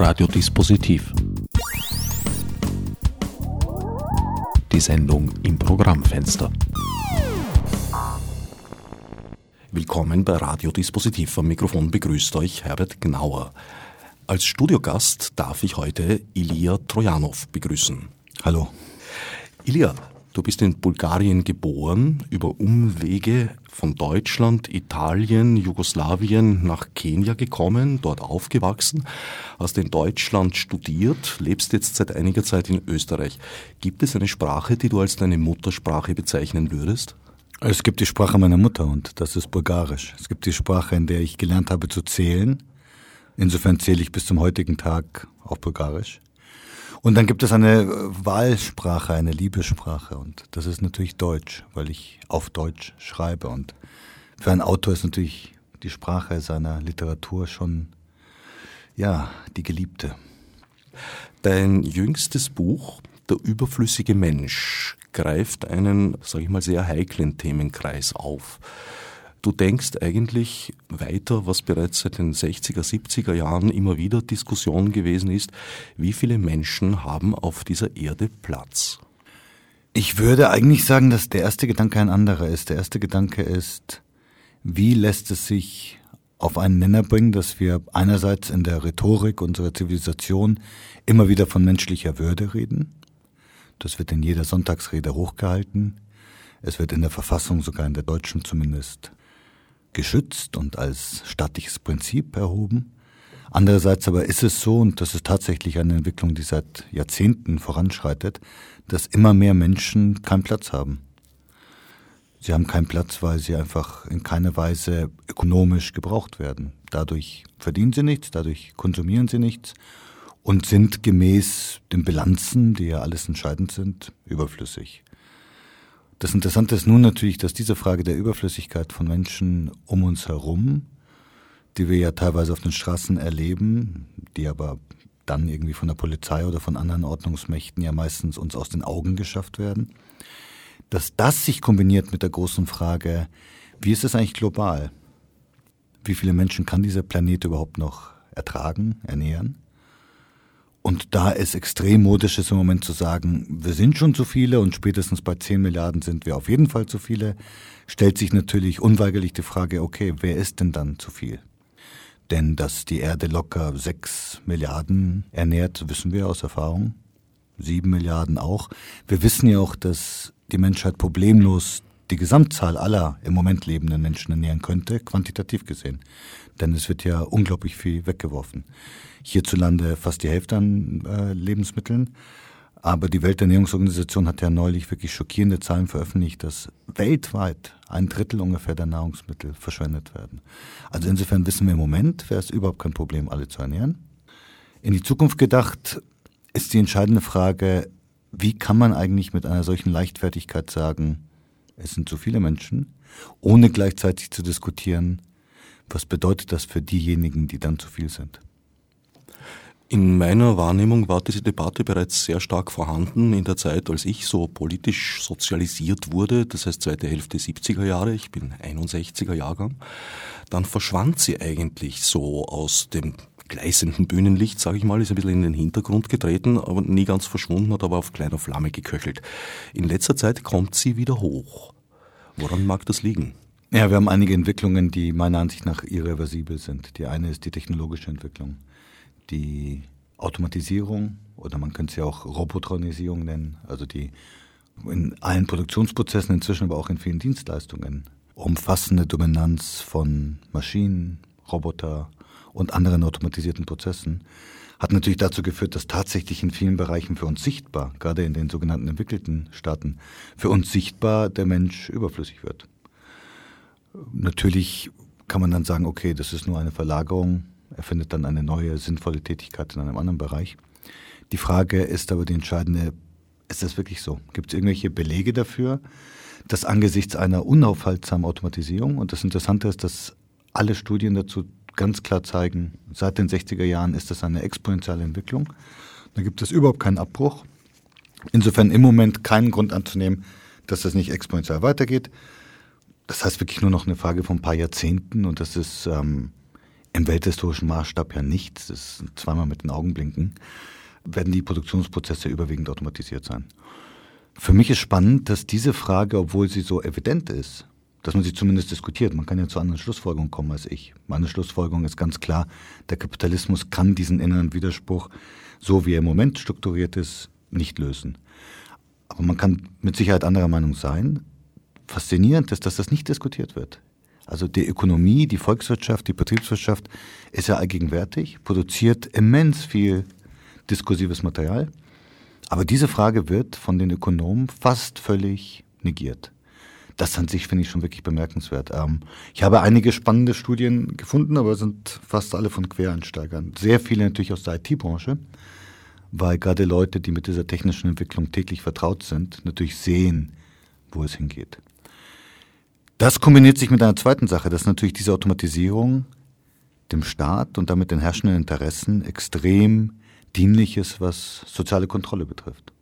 Radiodispositiv. Die Sendung im Programmfenster. Willkommen bei Radiodispositiv. Am Mikrofon begrüßt euch Herbert Gnauer. Als Studiogast darf ich heute Ilia Trojanov begrüßen. Hallo. Ilia, du bist in Bulgarien geboren, über Umwege von Deutschland, Italien, Jugoslawien nach Kenia gekommen, dort aufgewachsen, hast in Deutschland studiert, lebst jetzt seit einiger Zeit in Österreich. Gibt es eine Sprache, die du als deine Muttersprache bezeichnen würdest? Es gibt die Sprache meiner Mutter und das ist Bulgarisch. Es gibt die Sprache, in der ich gelernt habe zu zählen. Insofern zähle ich bis zum heutigen Tag auf Bulgarisch. Und dann gibt es eine äh, Wahlsprache, eine Liebessprache und das ist natürlich Deutsch, weil ich auf Deutsch schreibe und für einen Autor ist natürlich die Sprache seiner Literatur schon, ja, die Geliebte. Dein jüngstes Buch, Der überflüssige Mensch, greift einen, sage ich mal, sehr heiklen Themenkreis auf. Du denkst eigentlich weiter, was bereits seit den 60er, 70er Jahren immer wieder Diskussion gewesen ist. Wie viele Menschen haben auf dieser Erde Platz? Ich würde eigentlich sagen, dass der erste Gedanke ein anderer ist. Der erste Gedanke ist, wie lässt es sich auf einen Nenner bringen, dass wir einerseits in der Rhetorik unserer Zivilisation immer wieder von menschlicher Würde reden. Das wird in jeder Sonntagsrede hochgehalten. Es wird in der Verfassung, sogar in der deutschen zumindest, geschützt und als staatliches Prinzip erhoben. Andererseits aber ist es so, und das ist tatsächlich eine Entwicklung, die seit Jahrzehnten voranschreitet, dass immer mehr Menschen keinen Platz haben. Sie haben keinen Platz, weil sie einfach in keiner Weise ökonomisch gebraucht werden. Dadurch verdienen sie nichts, dadurch konsumieren sie nichts und sind gemäß den Bilanzen, die ja alles entscheidend sind, überflüssig. Das Interessante ist nun natürlich, dass diese Frage der Überflüssigkeit von Menschen um uns herum, die wir ja teilweise auf den Straßen erleben, die aber dann irgendwie von der Polizei oder von anderen Ordnungsmächten ja meistens uns aus den Augen geschafft werden, dass das sich kombiniert mit der großen Frage, wie ist es eigentlich global? Wie viele Menschen kann dieser Planet überhaupt noch ertragen, ernähren? Und da es extrem modisch ist im Moment zu sagen, wir sind schon zu viele und spätestens bei 10 Milliarden sind wir auf jeden Fall zu viele, stellt sich natürlich unweigerlich die Frage, okay, wer ist denn dann zu viel? Denn dass die Erde locker 6 Milliarden ernährt, wissen wir aus Erfahrung. 7 Milliarden auch. Wir wissen ja auch, dass die Menschheit problemlos die Gesamtzahl aller im Moment lebenden Menschen ernähren könnte, quantitativ gesehen. Denn es wird ja unglaublich viel weggeworfen hierzulande fast die Hälfte an äh, Lebensmitteln. Aber die Welternährungsorganisation hat ja neulich wirklich schockierende Zahlen veröffentlicht, dass weltweit ein Drittel ungefähr der Nahrungsmittel verschwendet werden. Also insofern wissen wir im Moment, wäre es überhaupt kein Problem, alle zu ernähren. In die Zukunft gedacht ist die entscheidende Frage, wie kann man eigentlich mit einer solchen Leichtfertigkeit sagen, es sind zu viele Menschen, ohne gleichzeitig zu diskutieren, was bedeutet das für diejenigen, die dann zu viel sind. In meiner Wahrnehmung war diese Debatte bereits sehr stark vorhanden in der Zeit, als ich so politisch sozialisiert wurde, das heißt zweite Hälfte 70er Jahre, ich bin 61er Jahrgang. Dann verschwand sie eigentlich so aus dem gleißenden Bühnenlicht, sage ich mal, ist ein bisschen in den Hintergrund getreten, aber nie ganz verschwunden, hat aber auf kleiner Flamme geköchelt. In letzter Zeit kommt sie wieder hoch. Woran mag das liegen? Ja, wir haben einige Entwicklungen, die meiner Ansicht nach irreversibel sind. Die eine ist die technologische Entwicklung die Automatisierung oder man könnte ja auch Robotronisierung nennen, also die in allen Produktionsprozessen, inzwischen aber auch in vielen Dienstleistungen, umfassende Dominanz von Maschinen, Roboter und anderen automatisierten Prozessen hat natürlich dazu geführt, dass tatsächlich in vielen Bereichen für uns sichtbar, gerade in den sogenannten entwickelten Staaten, für uns sichtbar der Mensch überflüssig wird. Natürlich kann man dann sagen, okay, das ist nur eine Verlagerung er findet dann eine neue, sinnvolle Tätigkeit in einem anderen Bereich. Die Frage ist aber die entscheidende, ist das wirklich so? Gibt es irgendwelche Belege dafür, dass angesichts einer unaufhaltsamen Automatisierung, und das Interessante ist, dass alle Studien dazu ganz klar zeigen, seit den 60er Jahren ist das eine exponentielle Entwicklung. Da gibt es überhaupt keinen Abbruch. Insofern im Moment keinen Grund anzunehmen, dass das nicht exponentiell weitergeht. Das heißt wirklich nur noch eine Frage von ein paar Jahrzehnten und das ist ähm, im welthistorischen Maßstab ja nichts, das ist zweimal mit den Augen blinken, werden die Produktionsprozesse überwiegend automatisiert sein. Für mich ist spannend, dass diese Frage, obwohl sie so evident ist, dass man sie zumindest diskutiert. Man kann ja zu anderen Schlussfolgerungen kommen als ich. Meine Schlussfolgerung ist ganz klar, der Kapitalismus kann diesen inneren Widerspruch, so wie er im Moment strukturiert ist, nicht lösen. Aber man kann mit Sicherheit anderer Meinung sein. Faszinierend ist, dass das nicht diskutiert wird. Also die Ökonomie, die Volkswirtschaft, die Betriebswirtschaft ist ja allgegenwärtig, produziert immens viel diskursives Material. Aber diese Frage wird von den Ökonomen fast völlig negiert. Das an sich finde ich schon wirklich bemerkenswert. Ähm, ich habe einige spannende Studien gefunden, aber sind fast alle von Quereinsteigern. Sehr viele natürlich aus der IT-Branche, weil gerade Leute, die mit dieser technischen Entwicklung täglich vertraut sind, natürlich sehen, wo es hingeht. Das kombiniert sich mit einer zweiten Sache, dass natürlich diese Automatisierung dem Staat und damit den herrschenden Interessen extrem dienlich ist, was soziale Kontrolle betrifft.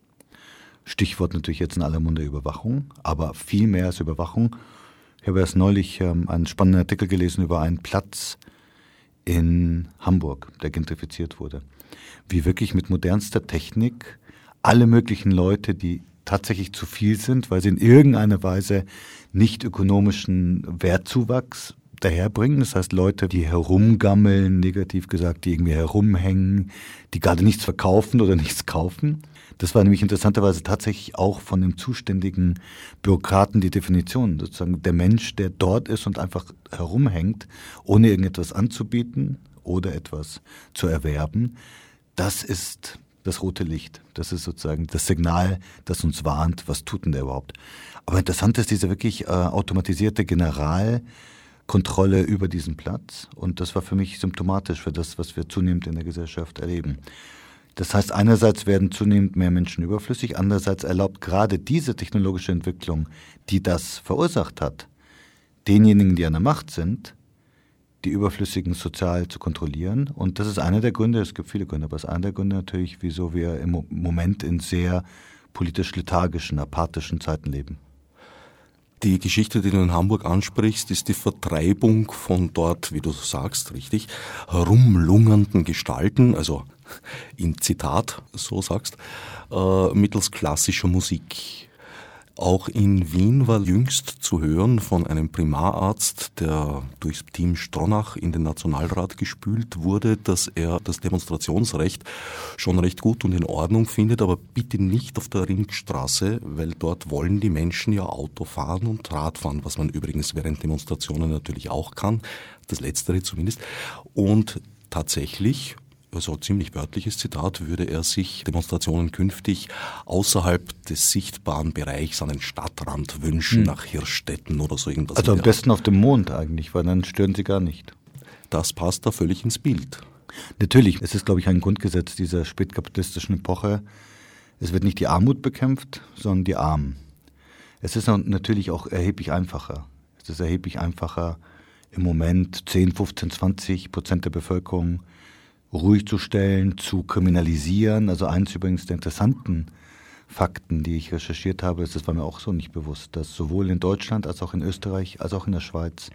Stichwort natürlich jetzt in aller Munde Überwachung, aber viel mehr als Überwachung. Ich habe erst neulich ähm, einen spannenden Artikel gelesen über einen Platz in Hamburg, der gentrifiziert wurde. Wie wirklich mit modernster Technik alle möglichen Leute, die tatsächlich zu viel sind, weil sie in irgendeiner Weise nicht ökonomischen Wertzuwachs daherbringen. Das heißt, Leute, die herumgammeln, negativ gesagt, die irgendwie herumhängen, die gerade nichts verkaufen oder nichts kaufen. Das war nämlich interessanterweise tatsächlich auch von dem zuständigen Bürokraten die Definition. Sozusagen der Mensch, der dort ist und einfach herumhängt, ohne irgendetwas anzubieten oder etwas zu erwerben, das ist das rote Licht. Das ist sozusagen das Signal, das uns warnt, was tut denn der überhaupt. Aber interessant ist diese wirklich äh, automatisierte Generalkontrolle über diesen Platz. Und das war für mich symptomatisch für das, was wir zunehmend in der Gesellschaft erleben. Das heißt, einerseits werden zunehmend mehr Menschen überflüssig, andererseits erlaubt gerade diese technologische Entwicklung, die das verursacht hat, denjenigen, die an der Macht sind, die Überflüssigen sozial zu kontrollieren. Und das ist einer der Gründe, es gibt viele Gründe, aber es ist einer der Gründe natürlich, wieso wir im Moment in sehr politisch lethargischen, apathischen Zeiten leben. Die Geschichte, die du in Hamburg ansprichst, ist die Vertreibung von dort, wie du sagst, richtig, herumlungernden Gestalten, also in Zitat so sagst, äh, mittels klassischer Musik. Auch in Wien war jüngst zu hören von einem Primararzt, der durchs Team Stronach in den Nationalrat gespült wurde, dass er das Demonstrationsrecht schon recht gut und in Ordnung findet, aber bitte nicht auf der Ringstraße, weil dort wollen die Menschen ja Auto fahren und Rad fahren, was man übrigens während Demonstrationen natürlich auch kann, das letztere zumindest. Und tatsächlich also ziemlich wörtliches Zitat, würde er sich Demonstrationen künftig außerhalb des sichtbaren Bereichs an den Stadtrand wünschen, hm. nach Hirschstetten oder so irgendwas. Also am besten auf dem Mond eigentlich, weil dann stören sie gar nicht. Das passt da völlig ins Bild. Natürlich, es ist, glaube ich, ein Grundgesetz dieser spätkapitalistischen Epoche. Es wird nicht die Armut bekämpft, sondern die Armen. Es ist natürlich auch erheblich einfacher. Es ist erheblich einfacher, im Moment 10, 15, 20 Prozent der Bevölkerung ruhig zu stellen, zu kriminalisieren. Also eins übrigens der interessanten Fakten, die ich recherchiert habe, ist, das war mir auch so nicht bewusst, dass sowohl in Deutschland als auch in Österreich als auch in der Schweiz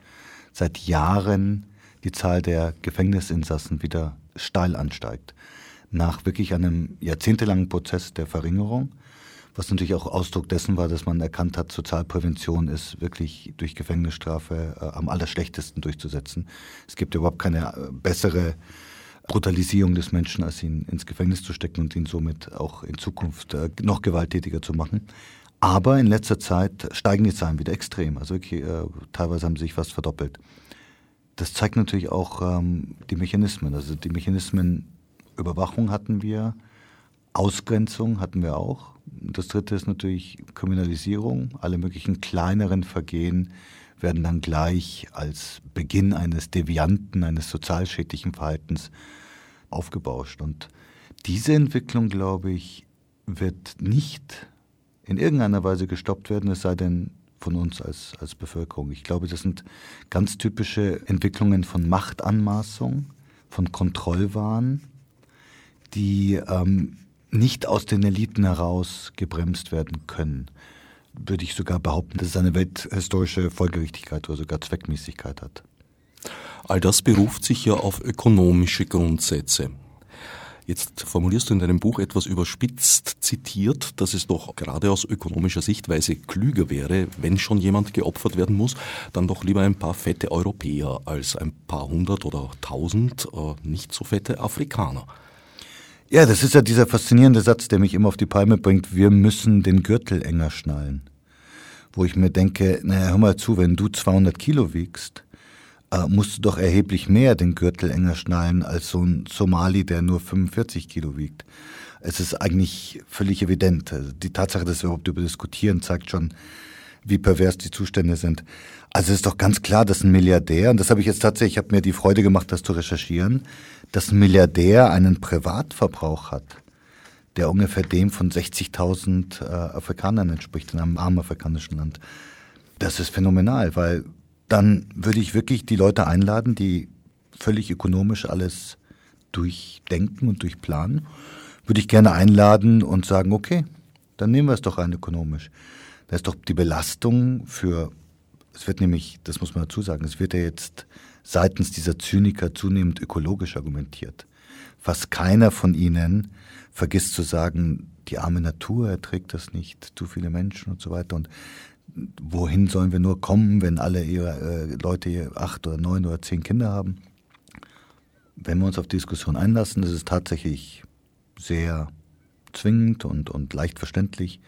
seit Jahren die Zahl der Gefängnisinsassen wieder steil ansteigt. Nach wirklich einem jahrzehntelangen Prozess der Verringerung, was natürlich auch Ausdruck dessen war, dass man erkannt hat, Sozialprävention ist wirklich durch Gefängnisstrafe äh, am allerschlechtesten durchzusetzen. Es gibt überhaupt keine äh, bessere Brutalisierung des Menschen, als ihn ins Gefängnis zu stecken und ihn somit auch in Zukunft äh, noch gewalttätiger zu machen. Aber in letzter Zeit steigen die Zahlen wieder extrem. Also wirklich, äh, teilweise haben sie sich fast verdoppelt. Das zeigt natürlich auch ähm, die Mechanismen. Also die Mechanismen Überwachung hatten wir, Ausgrenzung hatten wir auch. Das dritte ist natürlich Kriminalisierung. Alle möglichen kleineren Vergehen werden dann gleich als Beginn eines devianten, eines sozialschädlichen Verhaltens aufgebauscht. Und diese Entwicklung, glaube ich, wird nicht in irgendeiner Weise gestoppt werden, es sei denn von uns als, als Bevölkerung. Ich glaube, das sind ganz typische Entwicklungen von Machtanmaßung, von Kontrollwahn, die ähm, nicht aus den Eliten heraus gebremst werden können würde ich sogar behaupten, dass es eine welthistorische Folgerichtigkeit oder sogar Zweckmäßigkeit hat. All das beruft sich ja auf ökonomische Grundsätze. Jetzt formulierst du in deinem Buch etwas überspitzt zitiert, dass es doch gerade aus ökonomischer Sichtweise klüger wäre, wenn schon jemand geopfert werden muss, dann doch lieber ein paar fette Europäer als ein paar hundert oder tausend äh, nicht so fette Afrikaner. Ja, das ist ja dieser faszinierende Satz, der mich immer auf die Palme bringt. Wir müssen den Gürtel enger schnallen. Wo ich mir denke, naja, hör mal zu, wenn du 200 Kilo wiegst, äh, musst du doch erheblich mehr den Gürtel enger schnallen als so ein Somali, der nur 45 Kilo wiegt. Es ist eigentlich völlig evident. Also die Tatsache, dass wir überhaupt darüber diskutieren, zeigt schon, wie pervers die Zustände sind. Also es ist doch ganz klar, dass ein Milliardär, und das habe ich jetzt tatsächlich, ich habe mir die Freude gemacht, das zu recherchieren, dass ein Milliardär einen Privatverbrauch hat, der ungefähr dem von 60.000 äh, Afrikanern entspricht, in einem armen afrikanischen Land. Das ist phänomenal, weil dann würde ich wirklich die Leute einladen, die völlig ökonomisch alles durchdenken und durchplanen. Würde ich gerne einladen und sagen, okay, dann nehmen wir es doch rein ökonomisch. Da ist doch die Belastung für, es wird nämlich, das muss man dazu sagen, es wird ja jetzt seitens dieser Zyniker zunehmend ökologisch argumentiert. Fast keiner von ihnen vergisst zu sagen, die arme Natur erträgt das nicht, zu viele Menschen und so weiter. Und wohin sollen wir nur kommen, wenn alle ihre äh, Leute acht oder neun oder zehn Kinder haben? Wenn wir uns auf die Diskussion einlassen, ist es tatsächlich sehr zwingend und, und leicht verständlich,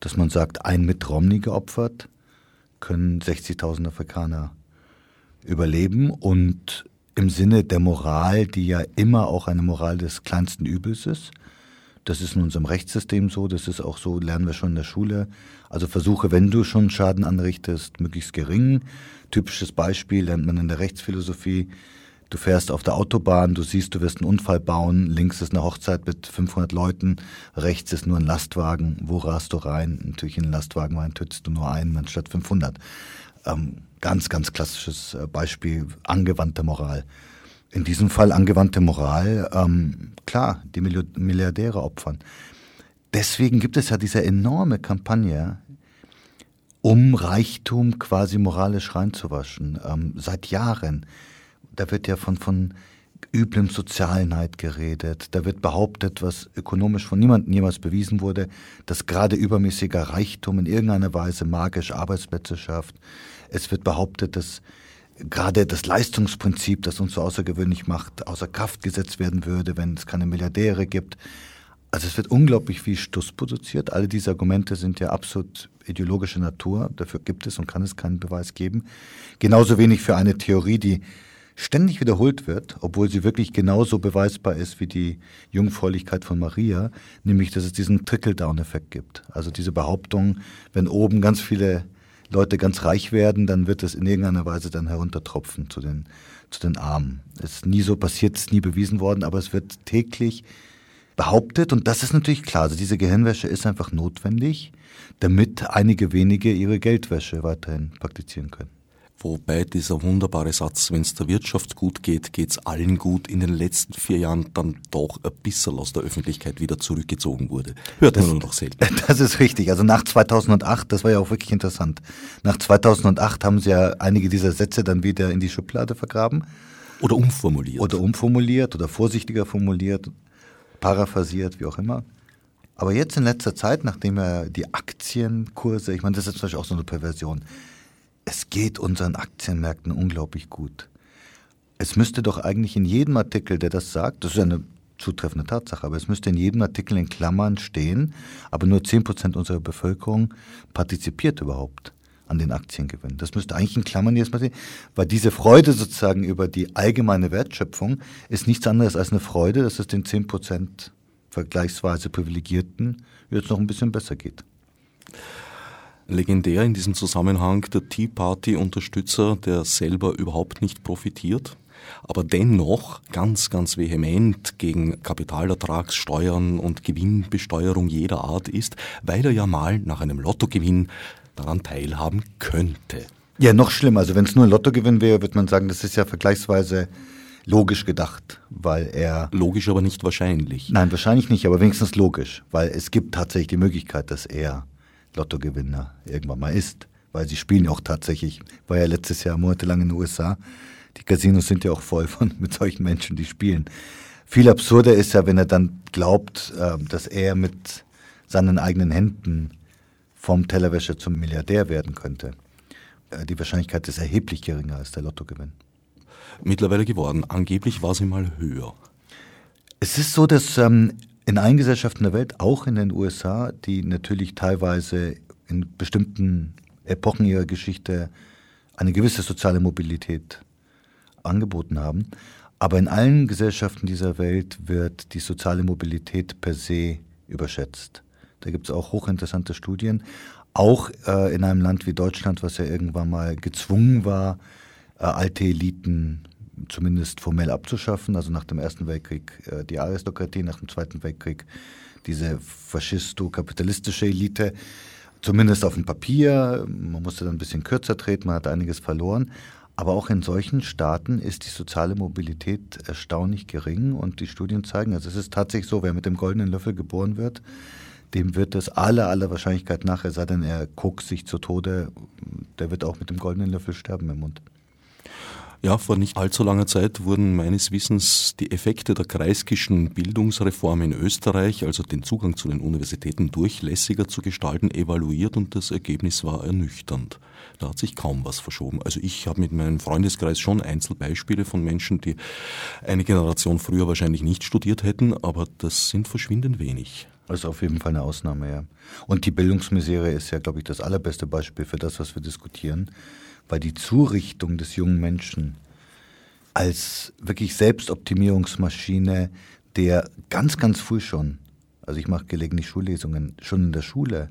dass man sagt, ein mit Romney geopfert, können 60.000 Afrikaner überleben und im Sinne der Moral, die ja immer auch eine Moral des kleinsten Übels ist, das ist in unserem Rechtssystem so, das ist auch so, lernen wir schon in der Schule. Also versuche, wenn du schon Schaden anrichtest, möglichst gering. Typisches Beispiel lernt man in der Rechtsphilosophie. Du fährst auf der Autobahn, du siehst, du wirst einen Unfall bauen, links ist eine Hochzeit mit 500 Leuten, rechts ist nur ein Lastwagen. Wo rast du rein? Natürlich in den Lastwagen rein, tötest du nur einen anstatt 500. Ähm, ganz, ganz klassisches äh, Beispiel angewandte Moral in diesem Fall angewandte Moral, ähm, klar, die Milliardäre opfern. Deswegen gibt es ja diese enorme Kampagne, um Reichtum quasi moralisch reinzuwaschen, ähm, seit Jahren. Da wird ja von, von üblem Sozialneid geredet. Da wird behauptet, was ökonomisch von niemandem jemals bewiesen wurde, dass gerade übermäßiger Reichtum in irgendeiner Weise magisch Arbeitsplätze schafft. Es wird behauptet, dass gerade das Leistungsprinzip, das uns so außergewöhnlich macht, außer Kraft gesetzt werden würde, wenn es keine Milliardäre gibt. Also es wird unglaublich viel Stuss produziert. Alle diese Argumente sind ja absolut ideologische Natur. Dafür gibt es und kann es keinen Beweis geben. Genauso wenig für eine Theorie, die ständig wiederholt wird, obwohl sie wirklich genauso beweisbar ist wie die Jungfräulichkeit von Maria, nämlich dass es diesen Trickle-Down-Effekt gibt. Also diese Behauptung, wenn oben ganz viele Leute ganz reich werden, dann wird es in irgendeiner Weise dann heruntertropfen zu den, zu den Armen. Es ist nie so passiert, es ist nie bewiesen worden, aber es wird täglich behauptet und das ist natürlich klar. Also diese Gehirnwäsche ist einfach notwendig, damit einige wenige ihre Geldwäsche weiterhin praktizieren können. Wobei dieser wunderbare Satz, wenn es der Wirtschaft gut geht, geht es allen gut, in den letzten vier Jahren dann doch ein bisschen aus der Öffentlichkeit wieder zurückgezogen wurde. Hört das, man nur noch selten. Das ist richtig. Also nach 2008, das war ja auch wirklich interessant. Nach 2008 haben sie ja einige dieser Sätze dann wieder in die Schublade vergraben. Oder umformuliert. Oder umformuliert oder vorsichtiger formuliert, paraphrasiert, wie auch immer. Aber jetzt in letzter Zeit, nachdem er die Aktienkurse, ich meine, das ist zum Beispiel auch so eine Perversion, es geht unseren Aktienmärkten unglaublich gut. Es müsste doch eigentlich in jedem Artikel, der das sagt, das ist eine zutreffende Tatsache, aber es müsste in jedem Artikel in Klammern stehen, aber nur 10% unserer Bevölkerung partizipiert überhaupt an den Aktiengewinnen. Das müsste eigentlich in Klammern jetzt mal sehen, weil diese Freude sozusagen über die allgemeine Wertschöpfung ist nichts anderes als eine Freude, dass es den 10% vergleichsweise Privilegierten jetzt noch ein bisschen besser geht. Legendär in diesem Zusammenhang der Tea Party-Unterstützer, der selber überhaupt nicht profitiert, aber dennoch ganz, ganz vehement gegen Kapitalertragssteuern und Gewinnbesteuerung jeder Art ist, weil er ja mal nach einem Lottogewinn daran teilhaben könnte. Ja, noch schlimmer. Also wenn es nur ein Lottogewinn wäre, würde man sagen, das ist ja vergleichsweise logisch gedacht, weil er. Logisch, aber nicht wahrscheinlich. Nein, wahrscheinlich nicht, aber wenigstens logisch, weil es gibt tatsächlich die Möglichkeit, dass er Lottogewinner irgendwann mal ist. Weil sie spielen auch tatsächlich, war ja letztes Jahr monatelang in den USA, Die Casinos sind ja auch voll von mit solchen Menschen, die spielen. Viel absurder ist ja, wenn er dann glaubt, ähm, dass er mit seinen eigenen Händen vom Tellerwäscher zum Milliardär werden könnte. Äh, die Wahrscheinlichkeit ist erheblich geringer als der Lottogewinn. Mittlerweile geworden. Angeblich war sie mal höher. Es ist so, dass ähm, in allen Gesellschaften der Welt, auch in den USA, die natürlich teilweise in bestimmten Epochen ihrer Geschichte eine gewisse soziale Mobilität angeboten haben, aber in allen Gesellschaften dieser Welt wird die soziale Mobilität per se überschätzt. Da gibt es auch hochinteressante Studien. Auch äh, in einem Land wie Deutschland, was ja irgendwann mal gezwungen war, äh, alte Eliten zumindest formell abzuschaffen. Also nach dem Ersten Weltkrieg äh, die Aristokratie, nach dem Zweiten Weltkrieg diese faschisto-kapitalistische Elite. Zumindest auf dem Papier. Man musste dann ein bisschen kürzer treten, man hat einiges verloren. Aber auch in solchen Staaten ist die soziale Mobilität erstaunlich gering und die Studien zeigen, also es ist tatsächlich so, wer mit dem goldenen Löffel geboren wird, dem wird es aller, aller Wahrscheinlichkeit nach, es sei denn, er guckt sich zu Tode, der wird auch mit dem goldenen Löffel sterben im Mund. Ja, vor nicht allzu langer Zeit wurden meines Wissens die Effekte der Kreiskischen Bildungsreform in Österreich, also den Zugang zu den Universitäten durchlässiger zu gestalten, evaluiert und das Ergebnis war ernüchternd. Da hat sich kaum was verschoben. Also ich habe mit meinem Freundeskreis schon Einzelbeispiele von Menschen, die eine Generation früher wahrscheinlich nicht studiert hätten, aber das sind verschwindend wenig. Ist auf jeden Fall eine Ausnahme, ja. Und die Bildungsmisere ist ja, glaube ich, das allerbeste Beispiel für das, was wir diskutieren, weil die Zurichtung des jungen Menschen als wirklich Selbstoptimierungsmaschine, der ganz, ganz früh schon, also ich mache gelegentlich Schullesungen, schon in der Schule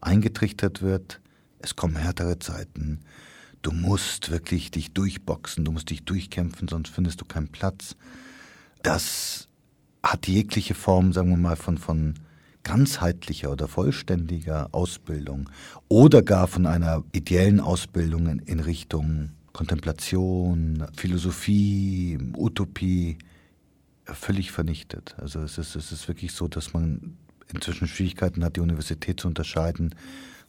eingetrichtert wird, es kommen härtere Zeiten, du musst wirklich dich durchboxen, du musst dich durchkämpfen, sonst findest du keinen Platz. Das hat jegliche Form, sagen wir mal, von, von ganzheitlicher oder vollständiger Ausbildung oder gar von einer ideellen Ausbildung in Richtung Kontemplation, Philosophie, Utopie völlig vernichtet. Also es ist, es ist wirklich so, dass man inzwischen Schwierigkeiten hat, die Universität zu unterscheiden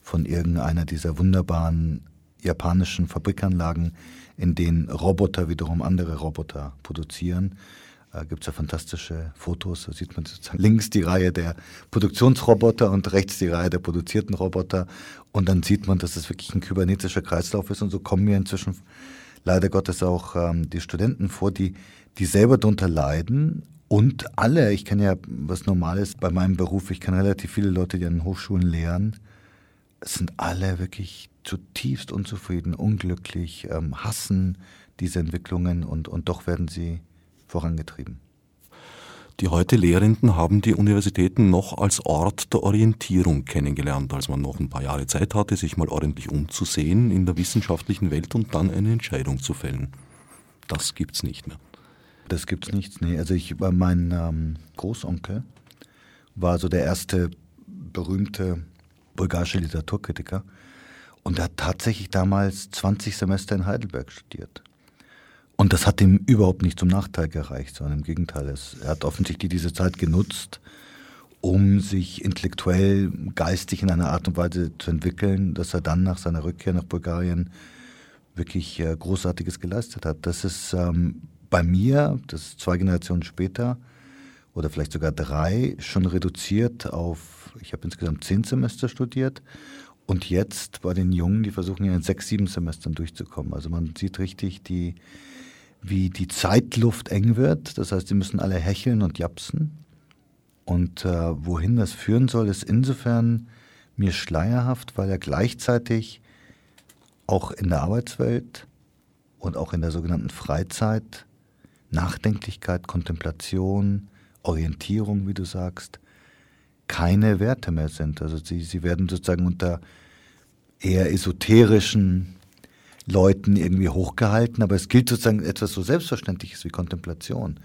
von irgendeiner dieser wunderbaren japanischen Fabrikanlagen, in denen Roboter wiederum andere Roboter produzieren. Da gibt es ja fantastische Fotos. Da sieht man sozusagen links die Reihe der Produktionsroboter und rechts die Reihe der produzierten Roboter. Und dann sieht man, dass es wirklich ein kybernetischer Kreislauf ist. Und so kommen mir inzwischen leider Gottes auch ähm, die Studenten vor, die, die selber darunter leiden. Und alle, ich kenne ja was Normales bei meinem Beruf, ich kenne relativ viele Leute, die an Hochschulen lehren, sind alle wirklich zutiefst unzufrieden, unglücklich, ähm, hassen diese Entwicklungen und, und doch werden sie vorangetrieben. Die heute Lehrenden haben die Universitäten noch als Ort der Orientierung kennengelernt, als man noch ein paar Jahre Zeit hatte, sich mal ordentlich umzusehen in der wissenschaftlichen Welt und dann eine Entscheidung zu fällen. Das gibt's nicht mehr. Das gibt's nicht, nee. Also ich war mein ähm, Großonkel war so der erste berühmte bulgarische Literaturkritiker und er hat tatsächlich damals 20 Semester in Heidelberg studiert. Und das hat ihm überhaupt nicht zum Nachteil gereicht, sondern im Gegenteil. Er hat offensichtlich diese Zeit genutzt, um sich intellektuell, geistig in einer Art und Weise zu entwickeln, dass er dann nach seiner Rückkehr nach Bulgarien wirklich äh, Großartiges geleistet hat. Das ist ähm, bei mir, das ist zwei Generationen später, oder vielleicht sogar drei, schon reduziert auf, ich habe insgesamt zehn Semester studiert. Und jetzt bei den Jungen, die versuchen ja in sechs, sieben Semestern durchzukommen. Also man sieht richtig die, wie die Zeitluft eng wird. Das heißt, sie müssen alle hecheln und japsen. Und äh, wohin das führen soll, ist insofern mir schleierhaft, weil er gleichzeitig auch in der Arbeitswelt und auch in der sogenannten Freizeit Nachdenklichkeit, Kontemplation, Orientierung, wie du sagst, keine Werte mehr sind. Also sie, sie werden sozusagen unter eher esoterischen Leuten irgendwie hochgehalten, aber es gilt sozusagen etwas so Selbstverständliches wie Kontemplation.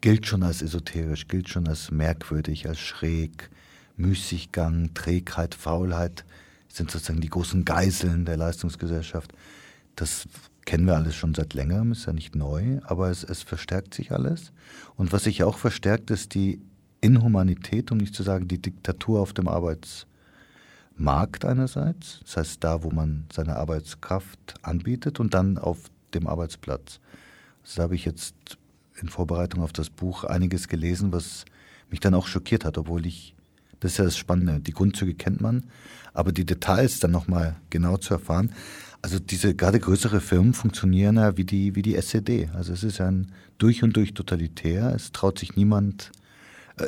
Gilt schon als esoterisch, gilt schon als merkwürdig, als schräg. Müßiggang, Trägheit, Faulheit sind sozusagen die großen Geiseln der Leistungsgesellschaft. Das kennen wir alles schon seit längerem, ist ja nicht neu, aber es, es verstärkt sich alles. Und was sich auch verstärkt, ist die Inhumanität, um nicht zu sagen die Diktatur auf dem Arbeitsmarkt. Markt einerseits, das heißt da, wo man seine Arbeitskraft anbietet und dann auf dem Arbeitsplatz. Also da habe ich jetzt in Vorbereitung auf das Buch einiges gelesen, was mich dann auch schockiert hat, obwohl ich, das ist ja das Spannende, die Grundzüge kennt man, aber die Details dann nochmal genau zu erfahren. Also diese gerade größere Firmen funktionieren ja wie die, wie die SED. Also es ist ein durch und durch totalitär. Es traut sich niemand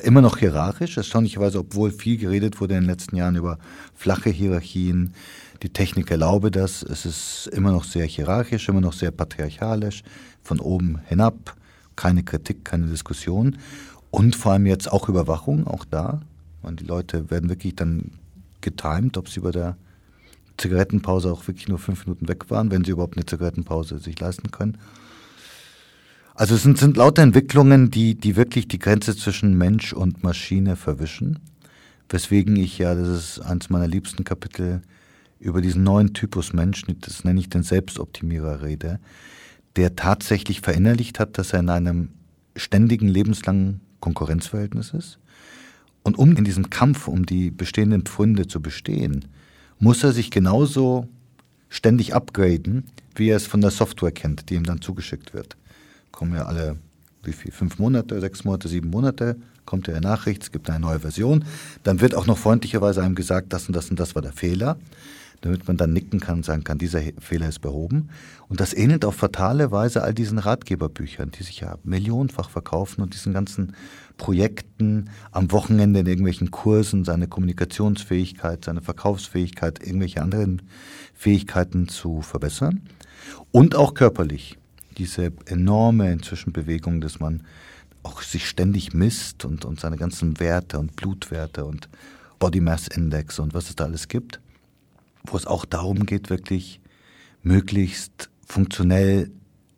immer noch hierarchisch, erstaunlicherweise, obwohl viel geredet wurde in den letzten Jahren über flache Hierarchien. Die Technik erlaube das. Es ist immer noch sehr hierarchisch, immer noch sehr patriarchalisch, von oben hinab. Keine Kritik, keine Diskussion. Und vor allem jetzt auch Überwachung, auch da. Und die Leute werden wirklich dann getimt, ob sie über der Zigarettenpause auch wirklich nur fünf Minuten weg waren, wenn sie überhaupt eine Zigarettenpause sich leisten können. Also es sind, sind lauter Entwicklungen, die, die wirklich die Grenze zwischen Mensch und Maschine verwischen. Weswegen ich ja, das ist eines meiner liebsten Kapitel, über diesen neuen Typus Mensch, das nenne ich den Selbstoptimierer, rede, der tatsächlich verinnerlicht hat, dass er in einem ständigen lebenslangen Konkurrenzverhältnis ist. Und um in diesem Kampf um die bestehenden Pfründe zu bestehen, muss er sich genauso ständig upgraden, wie er es von der Software kennt, die ihm dann zugeschickt wird. Kommen ja alle, wie viel, fünf Monate, sechs Monate, sieben Monate, kommt ja eine Nachricht, es gibt eine neue Version. Dann wird auch noch freundlicherweise einem gesagt, das und das und das war der Fehler damit man dann nicken kann und sagen kann, dieser Fehler ist behoben. Und das ähnelt auf fatale Weise all diesen Ratgeberbüchern, die sich ja millionenfach verkaufen und diesen ganzen Projekten am Wochenende in irgendwelchen Kursen seine Kommunikationsfähigkeit, seine Verkaufsfähigkeit, irgendwelche anderen Fähigkeiten zu verbessern. Und auch körperlich. Diese enorme Inzwischenbewegung, dass man auch sich ständig misst und, und seine ganzen Werte und Blutwerte und Body Mass Index und was es da alles gibt wo es auch darum geht, wirklich möglichst funktionell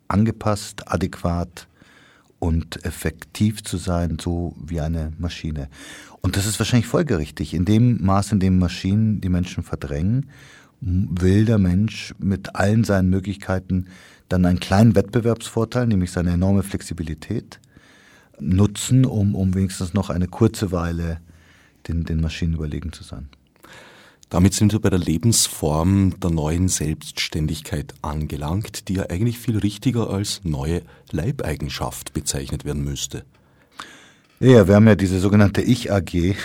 angepasst, adäquat und effektiv zu sein, so wie eine Maschine. Und das ist wahrscheinlich folgerichtig. In dem Maß, in dem Maschinen die Menschen verdrängen, will der Mensch mit allen seinen Möglichkeiten dann einen kleinen Wettbewerbsvorteil, nämlich seine enorme Flexibilität, nutzen, um, um wenigstens noch eine kurze Weile den, den Maschinen überlegen zu sein. Damit sind wir bei der Lebensform der neuen Selbstständigkeit angelangt, die ja eigentlich viel richtiger als neue Leibeigenschaft bezeichnet werden müsste. Ja, wir haben ja diese sogenannte Ich-AG. Wäre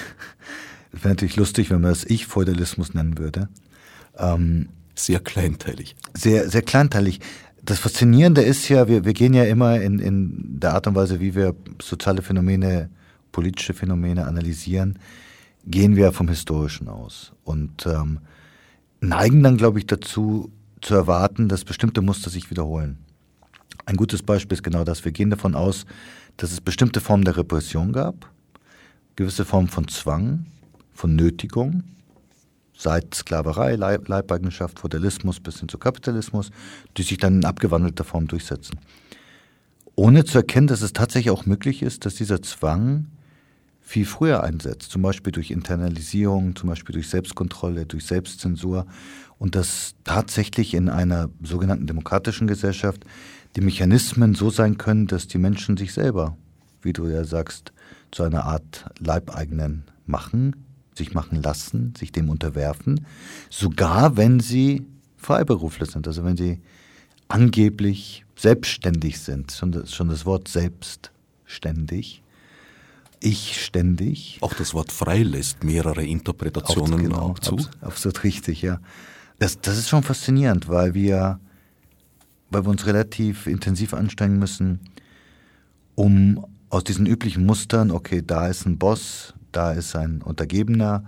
natürlich lustig, wenn man das Ich-Feudalismus nennen würde. Ähm, sehr kleinteilig. Sehr, sehr kleinteilig. Das Faszinierende ist ja, wir, wir gehen ja immer in, in der Art und Weise, wie wir soziale Phänomene, politische Phänomene analysieren, gehen wir vom Historischen aus und ähm, neigen dann, glaube ich, dazu zu erwarten, dass bestimmte Muster sich wiederholen. Ein gutes Beispiel ist genau das. Wir gehen davon aus, dass es bestimmte Formen der Repression gab, gewisse Formen von Zwang, von Nötigung, seit Sklaverei, Leib Leibeigenschaft, Feudalismus bis hin zu Kapitalismus, die sich dann in abgewandelter Form durchsetzen. Ohne zu erkennen, dass es tatsächlich auch möglich ist, dass dieser Zwang viel früher einsetzt, zum Beispiel durch Internalisierung, zum Beispiel durch Selbstkontrolle, durch Selbstzensur und dass tatsächlich in einer sogenannten demokratischen Gesellschaft die Mechanismen so sein können, dass die Menschen sich selber, wie du ja sagst, zu einer Art Leibeigenen machen, sich machen lassen, sich dem unterwerfen, sogar wenn sie Freiberufler sind, also wenn sie angeblich selbstständig sind, schon das, schon das Wort selbstständig ich ständig. Auch das Wort frei lässt mehrere Interpretationen genau, zu. Absolut richtig, ja. Das, das ist schon faszinierend, weil wir, weil wir uns relativ intensiv anstrengen müssen, um aus diesen üblichen Mustern, okay, da ist ein Boss, da ist ein Untergebener,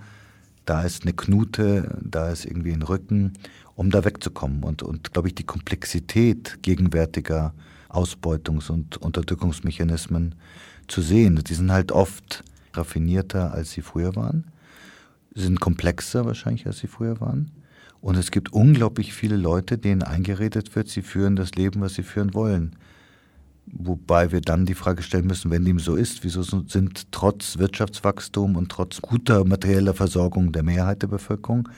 da ist eine Knute, da ist irgendwie ein Rücken, um da wegzukommen. Und, und glaube ich, die Komplexität gegenwärtiger Ausbeutungs- und Unterdrückungsmechanismen zu sehen. Die sind halt oft raffinierter, als sie früher waren, sind komplexer wahrscheinlich, als sie früher waren. Und es gibt unglaublich viele Leute, denen eingeredet wird, sie führen das Leben, was sie führen wollen. Wobei wir dann die Frage stellen müssen, wenn dem so ist, wieso sind trotz Wirtschaftswachstum und trotz guter materieller Versorgung der Mehrheit der Bevölkerung,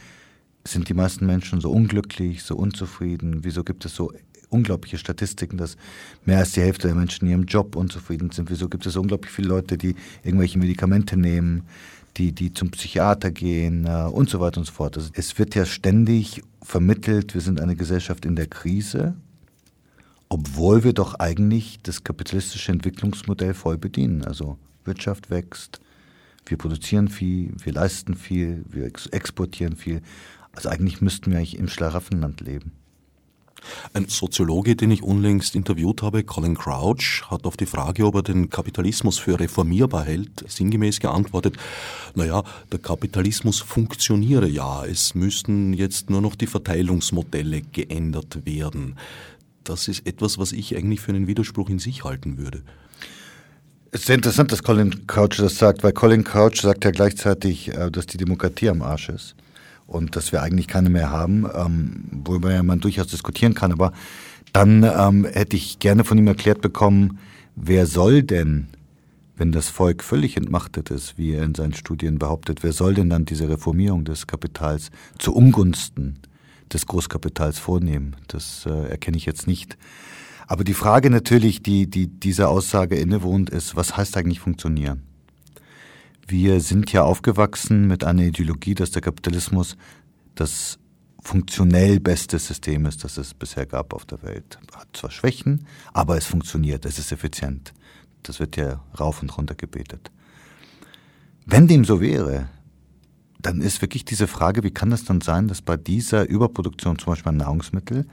sind die meisten Menschen so unglücklich, so unzufrieden? Wieso gibt es so unglaubliche Statistiken, dass mehr als die Hälfte der Menschen in ihrem Job unzufrieden sind. Wieso gibt es unglaublich viele Leute, die irgendwelche Medikamente nehmen, die, die zum Psychiater gehen äh, und so weiter und so fort. Also es wird ja ständig vermittelt, wir sind eine Gesellschaft in der Krise obwohl wir doch eigentlich das kapitalistische Entwicklungsmodell voll bedienen. Also Wirtschaft wächst, wir produzieren viel, wir leisten viel, wir exportieren viel. Also eigentlich müssten wir eigentlich im Schlaraffenland leben. Ein Soziologe, den ich unlängst interviewt habe, Colin Crouch, hat auf die Frage, ob er den Kapitalismus für reformierbar hält, sinngemäß geantwortet, naja, der Kapitalismus funktioniere ja, es müssten jetzt nur noch die Verteilungsmodelle geändert werden. Das ist etwas, was ich eigentlich für einen Widerspruch in sich halten würde. Es ist interessant, dass Colin Crouch das sagt, weil Colin Crouch sagt ja gleichzeitig, äh, dass die Demokratie am Arsch ist und dass wir eigentlich keine mehr haben, ähm, worüber man durchaus diskutieren kann. Aber dann ähm, hätte ich gerne von ihm erklärt bekommen, wer soll denn, wenn das Volk völlig entmachtet ist, wie er in seinen Studien behauptet, wer soll denn dann diese Reformierung des Kapitals zu Ungunsten des Großkapitals vornehmen? Das äh, erkenne ich jetzt nicht. Aber die Frage natürlich, die, die dieser Aussage innewohnt, ist, was heißt eigentlich funktionieren? Wir sind ja aufgewachsen mit einer Ideologie, dass der Kapitalismus das funktionell beste System ist, das es bisher gab auf der Welt. Hat zwar Schwächen, aber es funktioniert, es ist effizient. Das wird ja rauf und runter gebetet. Wenn dem so wäre, dann ist wirklich diese Frage, wie kann das dann sein, dass bei dieser Überproduktion zum Beispiel an Nahrungsmittel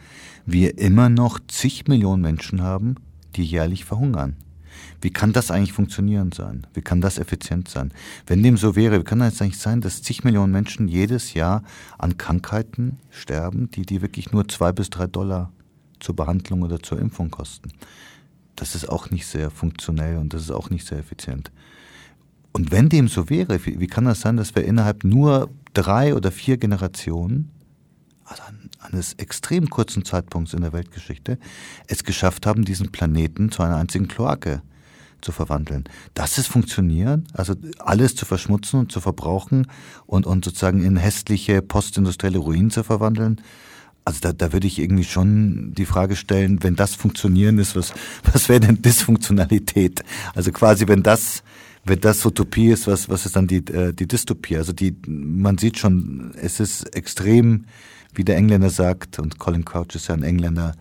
wir immer noch zig Millionen Menschen haben, die jährlich verhungern? Wie kann das eigentlich funktionieren sein? Wie kann das effizient sein? Wenn dem so wäre, wie kann das eigentlich sein, dass zig Millionen Menschen jedes Jahr an Krankheiten sterben, die, die wirklich nur zwei bis drei Dollar zur Behandlung oder zur Impfung kosten? Das ist auch nicht sehr funktionell und das ist auch nicht sehr effizient. Und wenn dem so wäre, wie, wie kann das sein, dass wir innerhalb nur drei oder vier Generationen, also eines extrem kurzen Zeitpunkts in der Weltgeschichte, es geschafft haben, diesen Planeten zu einer einzigen Kloake zu verwandeln. Das ist funktionieren, also alles zu verschmutzen und zu verbrauchen und, und sozusagen in hässliche postindustrielle Ruinen zu verwandeln. Also da, da würde ich irgendwie schon die Frage stellen, wenn das Funktionieren ist, was, was wäre denn Dysfunktionalität? Also quasi, wenn das, wenn das Utopie ist, was, was ist dann die, äh, die Dystopie? Also die, man sieht schon, es ist extrem, wie der Engländer sagt, und Colin Crouch ist ja ein Engländer,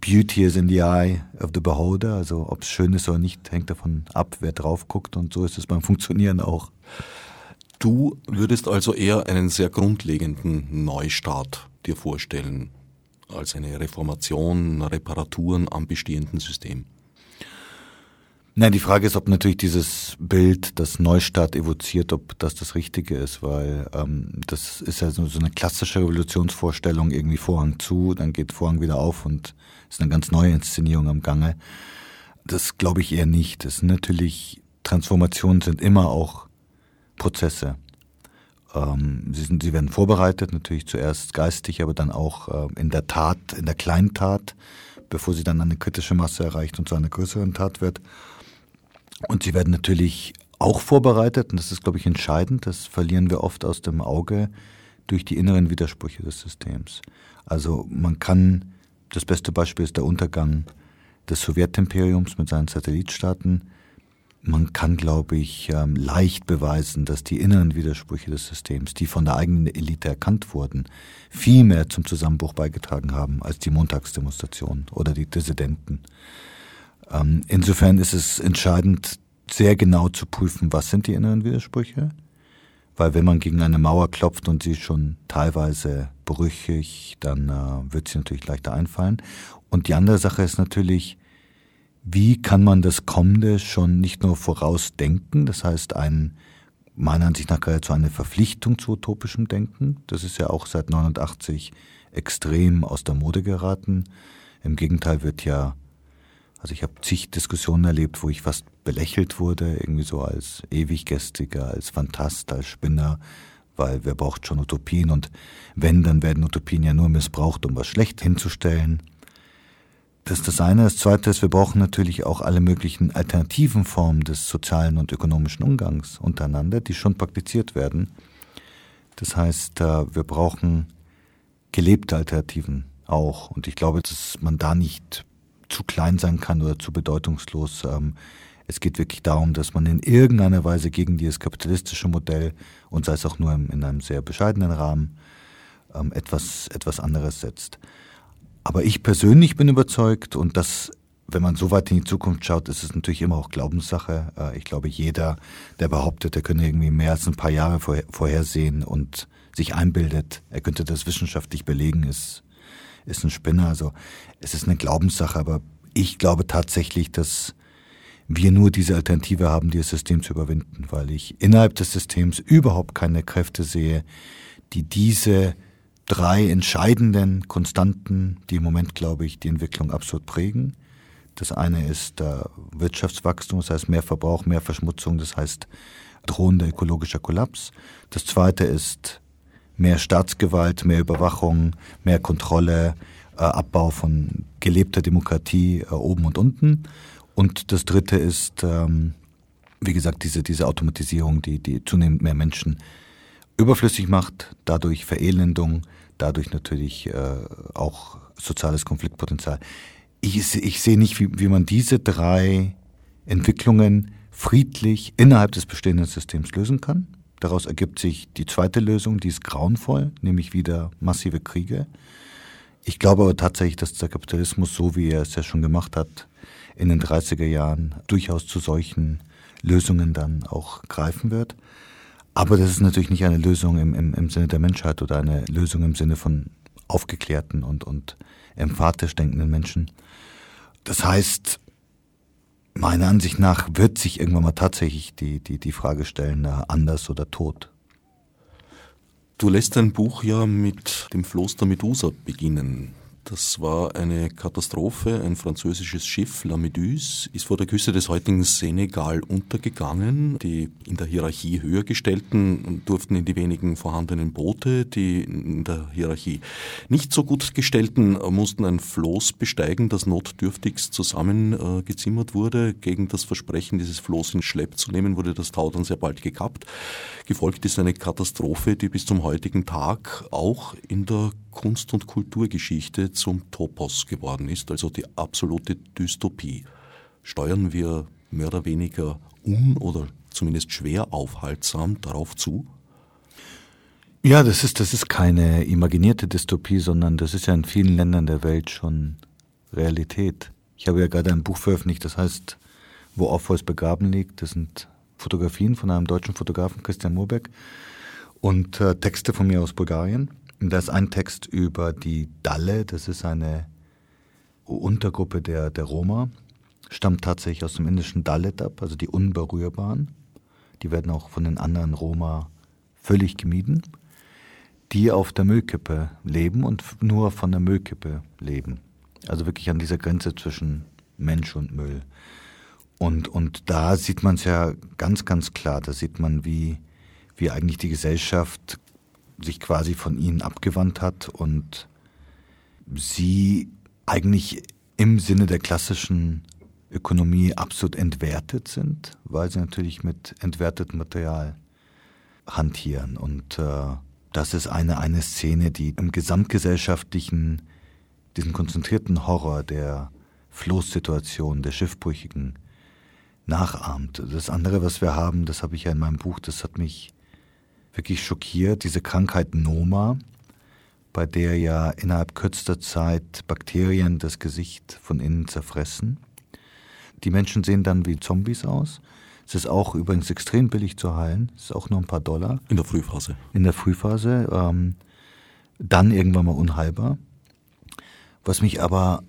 Beauty is in the eye of the beholder. Also ob es schön ist oder nicht, hängt davon ab, wer drauf guckt. Und so ist es beim Funktionieren auch. Du würdest also eher einen sehr grundlegenden Neustart dir vorstellen, als eine Reformation, Reparaturen am bestehenden System. Nein, die Frage ist, ob natürlich dieses Bild, das Neustart evoziert, ob das das Richtige ist, weil ähm, das ist ja so, so eine klassische Revolutionsvorstellung, irgendwie Vorhang zu, dann geht Vorhang wieder auf und ist eine ganz neue Inszenierung am Gange. Das glaube ich eher nicht. Das sind natürlich, Transformationen sind immer auch Prozesse. Ähm, sie, sind, sie werden vorbereitet, natürlich zuerst geistig, aber dann auch äh, in der Tat, in der Kleintat, bevor sie dann eine kritische Masse erreicht und zu einer größeren Tat wird. Und sie werden natürlich auch vorbereitet, und das ist, glaube ich, entscheidend, das verlieren wir oft aus dem Auge durch die inneren Widersprüche des Systems. Also man kann, das beste Beispiel ist der Untergang des Sowjetimperiums mit seinen Satellitstaaten. Man kann, glaube ich, ähm, leicht beweisen, dass die inneren Widersprüche des Systems, die von der eigenen Elite erkannt wurden, viel mehr zum Zusammenbruch beigetragen haben als die Montagsdemonstrationen oder die Dissidenten. Ähm, insofern ist es entscheidend, sehr genau zu prüfen, was sind die inneren Widersprüche. Weil wenn man gegen eine Mauer klopft und sie ist schon teilweise brüchig, dann äh, wird sie natürlich leichter einfallen. Und die andere Sache ist natürlich, wie kann man das Kommende schon nicht nur vorausdenken, das heißt ein, meiner Ansicht nach geradezu eine Verpflichtung zu utopischem Denken. Das ist ja auch seit 89 extrem aus der Mode geraten. Im Gegenteil wird ja also ich habe zig Diskussionen erlebt, wo ich fast belächelt wurde, irgendwie so als Ewiggestriger, als Fantast, als Spinner, weil wer braucht schon Utopien und wenn, dann werden Utopien ja nur missbraucht, um was schlecht hinzustellen. Das ist das eine. Das zweite ist, wir brauchen natürlich auch alle möglichen alternativen Formen des sozialen und ökonomischen Umgangs untereinander, die schon praktiziert werden. Das heißt, äh, wir brauchen gelebte Alternativen auch. Und ich glaube, dass man da nicht zu klein sein kann oder zu bedeutungslos. Ähm, es geht wirklich darum, dass man in irgendeiner Weise gegen dieses kapitalistische Modell und sei es auch nur in einem sehr bescheidenen Rahmen ähm, etwas, etwas anderes setzt. Aber ich persönlich bin überzeugt und das wenn man so weit in die Zukunft schaut, ist es natürlich immer auch Glaubenssache. Äh, ich glaube, jeder, der behauptet, er könne irgendwie mehr als ein paar Jahre vorhersehen und sich einbildet, er könnte das wissenschaftlich belegen, ist, ist ein Spinner. Also es ist eine Glaubenssache, aber ich glaube tatsächlich, dass wir nur diese Alternative haben, dieses System zu überwinden, weil ich innerhalb des Systems überhaupt keine Kräfte sehe, die diese drei entscheidenden Konstanten, die im Moment, glaube ich, die Entwicklung absolut prägen, das eine ist äh, Wirtschaftswachstum, das heißt mehr Verbrauch, mehr Verschmutzung, das heißt drohender ökologischer Kollaps. Das zweite ist mehr Staatsgewalt, mehr Überwachung, mehr Kontrolle, äh, Abbau von gelebter Demokratie äh, oben und unten. Und das dritte ist, ähm, wie gesagt, diese, diese Automatisierung, die, die zunehmend mehr Menschen überflüssig macht, dadurch Verelendung, dadurch natürlich äh, auch soziales Konfliktpotenzial ich, ich sehe nicht, wie, wie man diese drei Entwicklungen friedlich innerhalb des bestehenden Systems lösen kann. Daraus ergibt sich die zweite Lösung, die ist grauenvoll, nämlich wieder massive Kriege. Ich glaube aber tatsächlich, dass der Kapitalismus, so wie er es ja schon gemacht hat, in den 30er Jahren durchaus zu solchen Lösungen dann auch greifen wird. Aber das ist natürlich nicht eine Lösung im, im, im Sinne der Menschheit oder eine Lösung im Sinne von aufgeklärten und, und emphatisch denkenden Menschen. Das heißt, meiner Ansicht nach wird sich irgendwann mal tatsächlich die, die, die Frage stellen, anders oder tot. Du lässt dein Buch ja mit dem Floß der Medusa beginnen. Das war eine Katastrophe. Ein französisches Schiff, La Méduse, ist vor der Küste des heutigen Senegal untergegangen. Die in der Hierarchie höher gestellten durften in die wenigen vorhandenen Boote. Die in der Hierarchie nicht so gut gestellten mussten ein Floß besteigen, das notdürftigst zusammengezimmert wurde. Gegen das Versprechen, dieses Floß in Schlepp zu nehmen, wurde das Tau dann sehr bald gekappt. Gefolgt ist eine Katastrophe, die bis zum heutigen Tag auch in der Kunst- und Kulturgeschichte zum Topos geworden ist, also die absolute Dystopie. Steuern wir mehr oder weniger un- oder zumindest schwer aufhaltsam darauf zu? Ja, das ist, das ist keine imaginierte Dystopie, sondern das ist ja in vielen Ländern der Welt schon Realität. Ich habe ja gerade ein Buch veröffentlicht, das heißt, wo Orpheus begraben liegt. Das sind Fotografien von einem deutschen Fotografen, Christian Moorbeck, und äh, Texte von mir aus Bulgarien. Da ist ein Text über die Dalle, das ist eine Untergruppe der, der Roma, stammt tatsächlich aus dem indischen Dalit ab, also die Unberührbaren. Die werden auch von den anderen Roma völlig gemieden, die auf der Müllkippe leben und nur von der Müllkippe leben. Also wirklich an dieser Grenze zwischen Mensch und Müll. Und, und da sieht man es ja ganz, ganz klar. Da sieht man, wie, wie eigentlich die Gesellschaft sich quasi von ihnen abgewandt hat und sie eigentlich im Sinne der klassischen Ökonomie absolut entwertet sind, weil sie natürlich mit entwertetem Material hantieren. Und äh, das ist eine, eine Szene, die im gesamtgesellschaftlichen, diesen konzentrierten Horror der Floßsituation, der Schiffbrüchigen nachahmt. Das andere, was wir haben, das habe ich ja in meinem Buch, das hat mich wirklich schockiert, diese Krankheit Noma, bei der ja innerhalb kürzester Zeit Bakterien das Gesicht von innen zerfressen. Die Menschen sehen dann wie Zombies aus. Es ist auch übrigens extrem billig zu heilen. Es ist auch nur ein paar Dollar. In der Frühphase. In der Frühphase. Ähm, dann irgendwann mal unheilbar. Was mich aber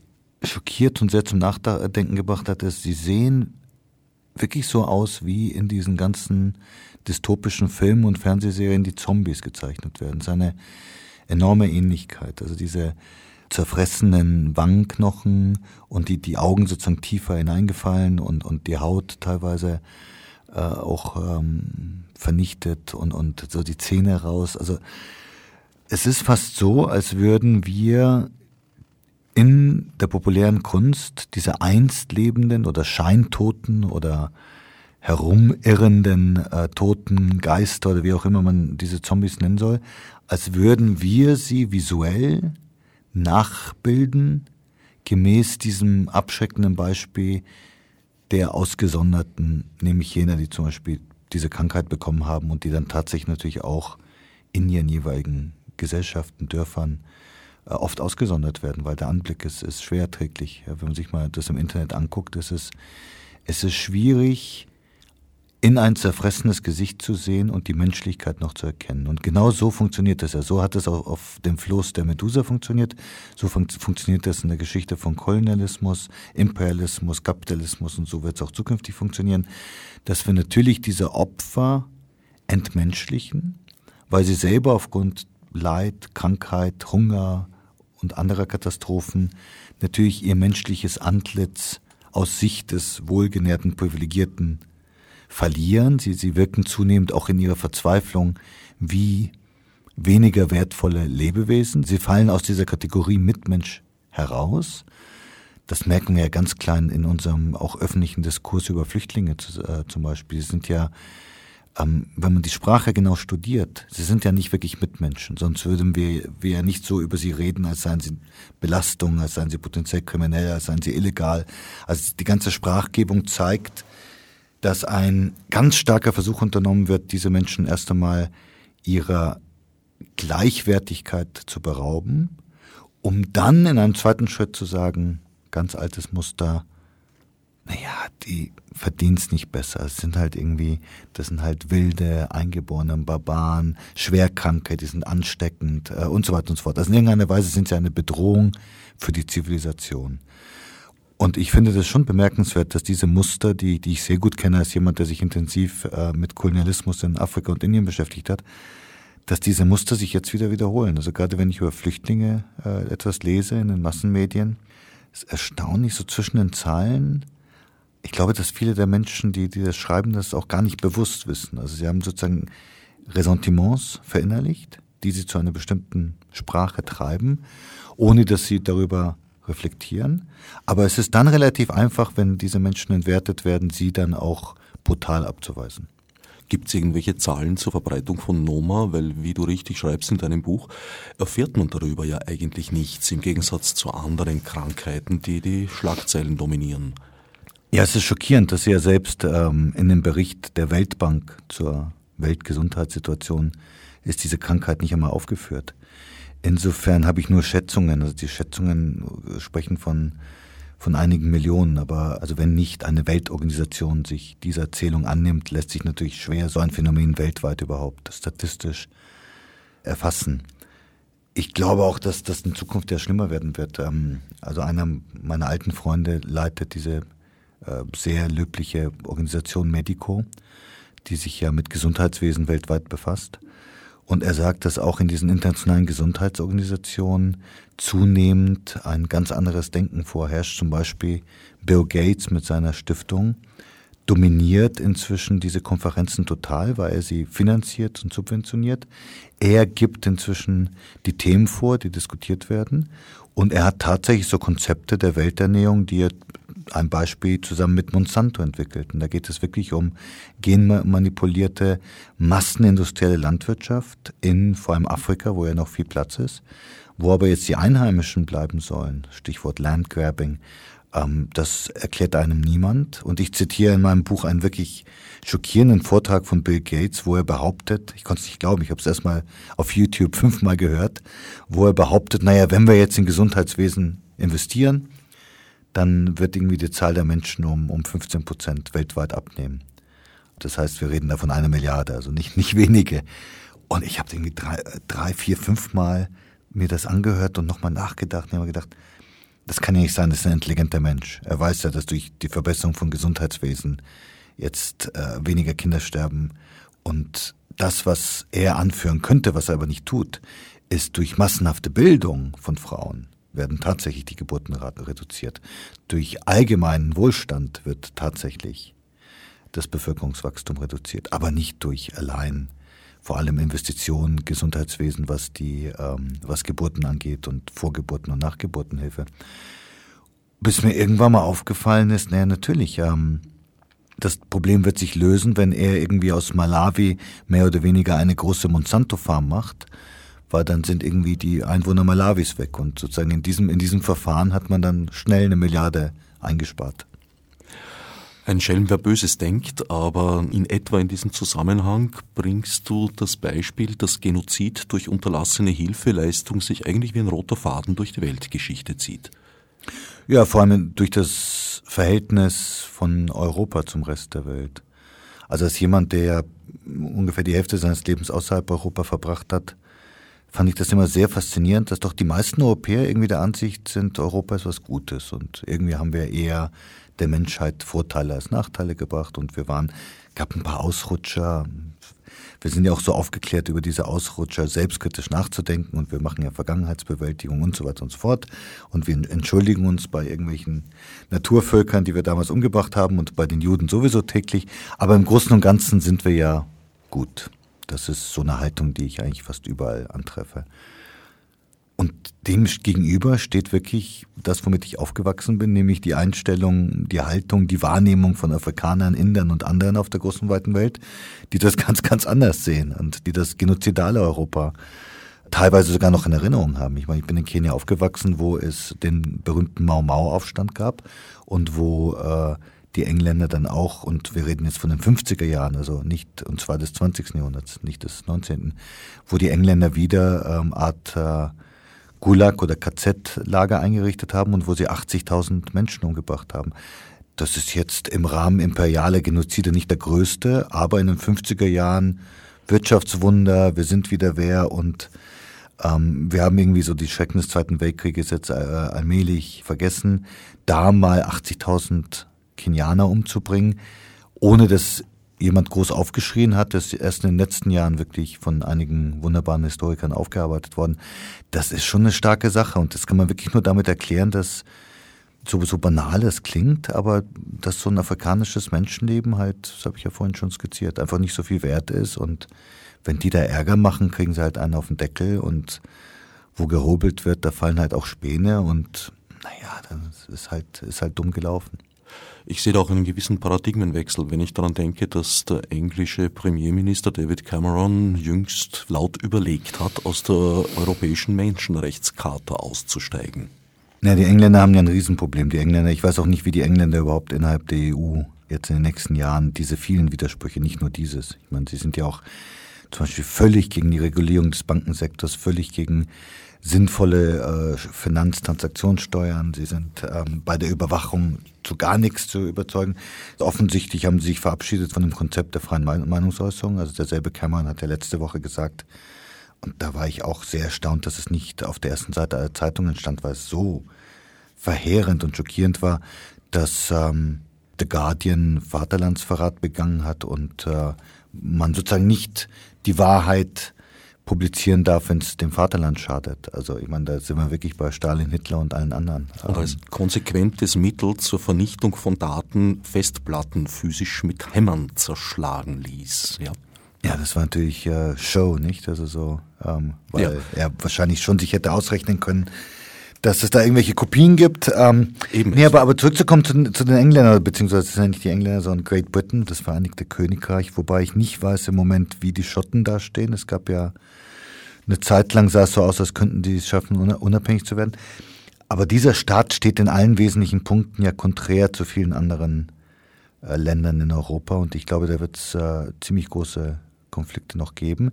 schockiert und sehr zum Nachdenken gebracht hat, ist, sie sehen wirklich so aus wie in diesen ganzen dystopischen Filmen und Fernsehserien die Zombies gezeichnet werden. Es ist eine enorme Ähnlichkeit. Also diese zerfressenen Wangenknochen und die, die Augen sozusagen tiefer hineingefallen und, und die Haut teilweise äh, auch ähm, vernichtet und, und so die Zähne raus. Also es ist fast so, als würden wir in der populären Kunst diese einst lebenden oder scheintoten oder herumirrenden äh, toten Geister oder wie auch immer man diese Zombies nennen soll, als würden wir sie visuell nachbilden, gemäß diesem abschreckenden Beispiel der Ausgesonderten, nämlich jener, die zum Beispiel diese Krankheit bekommen haben und die dann tatsächlich natürlich auch in ihren jeweiligen Gesellschaften, Dörfern äh, oft ausgesondert werden, weil der Anblick ist, ist schwer erträglich. Ja, wenn man sich mal das im Internet anguckt, ist es, es ist schwierig, in ein zerfressenes Gesicht zu sehen und die Menschlichkeit noch zu erkennen. Und genau so funktioniert das ja. So hat es auch auf dem Floß der Medusa funktioniert. So fun funktioniert das in der Geschichte von Kolonialismus, Imperialismus, Kapitalismus und so wird es auch zukünftig funktionieren, dass wir natürlich diese Opfer entmenschlichen, weil sie selber aufgrund Leid, Krankheit, Hunger und anderer Katastrophen natürlich ihr menschliches Antlitz aus Sicht des wohlgenährten, privilegierten verlieren. Sie, sie wirken zunehmend auch in ihrer Verzweiflung wie weniger wertvolle Lebewesen. Sie fallen aus dieser Kategorie Mitmensch heraus. Das merken wir ja ganz klein in unserem auch öffentlichen Diskurs über Flüchtlinge äh, zum Beispiel. Sie sind ja, ähm, wenn man die Sprache genau studiert, sie sind ja nicht wirklich Mitmenschen. Sonst würden wir, wir ja nicht so über sie reden, als seien sie Belastung, als seien sie potenziell kriminell, als seien sie illegal. Also die ganze Sprachgebung zeigt, dass ein ganz starker Versuch unternommen wird, diese Menschen erst einmal ihrer Gleichwertigkeit zu berauben, um dann in einem zweiten Schritt zu sagen, ganz altes Muster, naja, die verdienen es nicht besser. Es sind halt irgendwie, das sind halt wilde, eingeborene Barbaren, Schwerkranke, die sind ansteckend äh, und so weiter und so fort. Also in irgendeiner Weise sind sie eine Bedrohung für die Zivilisation. Und ich finde das schon bemerkenswert, dass diese Muster, die, die ich sehr gut kenne als jemand, der sich intensiv äh, mit Kolonialismus in Afrika und Indien beschäftigt hat, dass diese Muster sich jetzt wieder wiederholen. Also gerade wenn ich über Flüchtlinge äh, etwas lese in den Massenmedien, ist erstaunlich so zwischen den Zahlen. Ich glaube, dass viele der Menschen, die, die das schreiben, das auch gar nicht bewusst wissen. Also sie haben sozusagen Ressentiments verinnerlicht, die sie zu einer bestimmten Sprache treiben, ohne dass sie darüber reflektieren. Aber es ist dann relativ einfach, wenn diese Menschen entwertet werden, sie dann auch brutal abzuweisen. Gibt es irgendwelche Zahlen zur Verbreitung von Noma? Weil, wie du richtig schreibst in deinem Buch, erfährt man darüber ja eigentlich nichts, im Gegensatz zu anderen Krankheiten, die die Schlagzeilen dominieren. Ja, es ist schockierend, dass Sie ja selbst ähm, in dem Bericht der Weltbank zur Weltgesundheitssituation ist diese Krankheit nicht einmal aufgeführt. Insofern habe ich nur Schätzungen. Also die Schätzungen sprechen von, von einigen Millionen. Aber also wenn nicht eine Weltorganisation sich dieser Zählung annimmt, lässt sich natürlich schwer so ein Phänomen weltweit überhaupt statistisch erfassen. Ich glaube auch, dass das in Zukunft ja schlimmer werden wird. Ähm, also einer meiner alten Freunde leitet diese äh, sehr löbliche Organisation Medico, die sich ja mit Gesundheitswesen weltweit befasst. Und er sagt, dass auch in diesen internationalen Gesundheitsorganisationen zunehmend ein ganz anderes Denken vorherrscht. Zum Beispiel Bill Gates mit seiner Stiftung dominiert inzwischen diese Konferenzen total, weil er sie finanziert und subventioniert. Er gibt inzwischen die Themen vor, die diskutiert werden. Und er hat tatsächlich so Konzepte der Welternährung, die er ein Beispiel zusammen mit Monsanto entwickelt. Und da geht es wirklich um genmanipulierte massenindustrielle Landwirtschaft in vor allem Afrika, wo ja noch viel Platz ist, wo aber jetzt die Einheimischen bleiben sollen. Stichwort Landgrabbing. Ähm, das erklärt einem niemand. Und ich zitiere in meinem Buch einen wirklich schockierenden Vortrag von Bill Gates, wo er behauptet, ich konnte es nicht glauben, ich habe es erstmal auf YouTube fünfmal gehört, wo er behauptet, naja, wenn wir jetzt in Gesundheitswesen investieren, dann wird irgendwie die Zahl der Menschen um, um 15 Prozent weltweit abnehmen. Das heißt, wir reden da von einer Milliarde, also nicht, nicht wenige. Und ich habe irgendwie drei, drei, vier, fünf Mal mir das angehört und nochmal nachgedacht und habe gedacht, das kann ja nicht sein, das ist ein intelligenter Mensch. Er weiß ja, dass durch die Verbesserung von Gesundheitswesen jetzt äh, weniger Kinder sterben. Und das, was er anführen könnte, was er aber nicht tut, ist durch massenhafte Bildung von Frauen werden tatsächlich die Geburtenraten reduziert. Durch allgemeinen Wohlstand wird tatsächlich das Bevölkerungswachstum reduziert, aber nicht durch allein vor allem Investitionen, Gesundheitswesen, was die, ähm, was Geburten angeht und Vorgeburten und Nachgeburtenhilfe. Bis mir irgendwann mal aufgefallen ist, naja, natürlich, ähm, das Problem wird sich lösen, wenn er irgendwie aus Malawi mehr oder weniger eine große Monsanto-Farm macht weil dann sind irgendwie die Einwohner Malawis weg. Und sozusagen in diesem, in diesem Verfahren hat man dann schnell eine Milliarde eingespart. Ein Schelm, wer Böses denkt, aber in etwa in diesem Zusammenhang bringst du das Beispiel, dass Genozid durch unterlassene Hilfeleistung sich eigentlich wie ein roter Faden durch die Weltgeschichte zieht. Ja, vor allem durch das Verhältnis von Europa zum Rest der Welt. Also als jemand, der ungefähr die Hälfte seines Lebens außerhalb Europa verbracht hat, fand ich das immer sehr faszinierend, dass doch die meisten Europäer irgendwie der Ansicht sind, Europa ist was Gutes und irgendwie haben wir eher der Menschheit Vorteile als Nachteile gebracht und wir waren, gab ein paar Ausrutscher. Wir sind ja auch so aufgeklärt über diese Ausrutscher, selbstkritisch nachzudenken und wir machen ja Vergangenheitsbewältigung und so weiter und so fort. Und wir entschuldigen uns bei irgendwelchen Naturvölkern, die wir damals umgebracht haben und bei den Juden sowieso täglich. Aber im Großen und Ganzen sind wir ja gut. Das ist so eine Haltung, die ich eigentlich fast überall antreffe. Und dem gegenüber steht wirklich das, womit ich aufgewachsen bin, nämlich die Einstellung, die Haltung, die Wahrnehmung von Afrikanern, Indern und anderen auf der großen weiten Welt, die das ganz, ganz anders sehen und die das genozidale Europa teilweise sogar noch in Erinnerung haben. Ich meine, ich bin in Kenia aufgewachsen, wo es den berühmten Mau-Mau-Aufstand gab und wo äh, die Engländer dann auch, und wir reden jetzt von den 50er Jahren, also nicht, und zwar des 20. Jahrhunderts, nicht des 19., wo die Engländer wieder ähm, Art äh, Gulag- oder KZ-Lager eingerichtet haben und wo sie 80.000 Menschen umgebracht haben. Das ist jetzt im Rahmen imperialer Genozide nicht der größte, aber in den 50er Jahren Wirtschaftswunder, wir sind wieder wer und ähm, wir haben irgendwie so die Schrecken des Zweiten Weltkrieges jetzt äh, allmählich vergessen, da mal 80.000 Kenianer umzubringen, ohne dass jemand groß aufgeschrien hat, das ist erst in den letzten Jahren wirklich von einigen wunderbaren Historikern aufgearbeitet worden. Das ist schon eine starke Sache und das kann man wirklich nur damit erklären, dass so, so banal es klingt, aber dass so ein afrikanisches Menschenleben halt, das habe ich ja vorhin schon skizziert, einfach nicht so viel wert ist und wenn die da Ärger machen, kriegen sie halt einen auf den Deckel und wo gehobelt wird, da fallen halt auch Späne und naja, das ist halt, ist halt dumm gelaufen. Ich sehe da auch einen gewissen Paradigmenwechsel, wenn ich daran denke, dass der englische Premierminister David Cameron jüngst laut überlegt hat, aus der europäischen Menschenrechtscharta auszusteigen. Ja, die Engländer haben ja ein Riesenproblem. Die Engländer, ich weiß auch nicht, wie die Engländer überhaupt innerhalb der EU jetzt in den nächsten Jahren diese vielen Widersprüche, nicht nur dieses. Ich meine, sie sind ja auch zum Beispiel völlig gegen die Regulierung des Bankensektors, völlig gegen sinnvolle äh, Finanztransaktionssteuern. Sie sind ähm, bei der Überwachung zu gar nichts zu überzeugen. Offensichtlich haben sie sich verabschiedet von dem Konzept der freien Meinungsäußerung. Also derselbe Cameron hat ja letzte Woche gesagt, und da war ich auch sehr erstaunt, dass es nicht auf der ersten Seite aller Zeitungen stand, weil es so verheerend und schockierend war, dass ähm, The Guardian Vaterlandsverrat begangen hat und äh, man sozusagen nicht die Wahrheit publizieren darf, wenn es dem Vaterland schadet. Also ich meine, da sind wir wirklich bei Stalin, Hitler und allen anderen. Und als konsequentes Mittel zur Vernichtung von Daten Festplatten physisch mit Hämmern zerschlagen ließ. Ja, ja das war natürlich äh, Show, nicht? Also so, ähm, weil ja. er wahrscheinlich schon sich hätte ausrechnen können, dass es da irgendwelche Kopien gibt. Ähm, Eben. Nee, aber, aber zurückzukommen zu, zu den Engländern, beziehungsweise es sind ja nicht die Engländer, sondern Great Britain, das Vereinigte Königreich, wobei ich nicht weiß im Moment, wie die Schotten da stehen. Es gab ja eine Zeit lang sah es so aus, als könnten die es schaffen, unabhängig zu werden. Aber dieser Staat steht in allen wesentlichen Punkten ja konträr zu vielen anderen äh, Ländern in Europa und ich glaube, da wird es äh, ziemlich große Konflikte noch geben.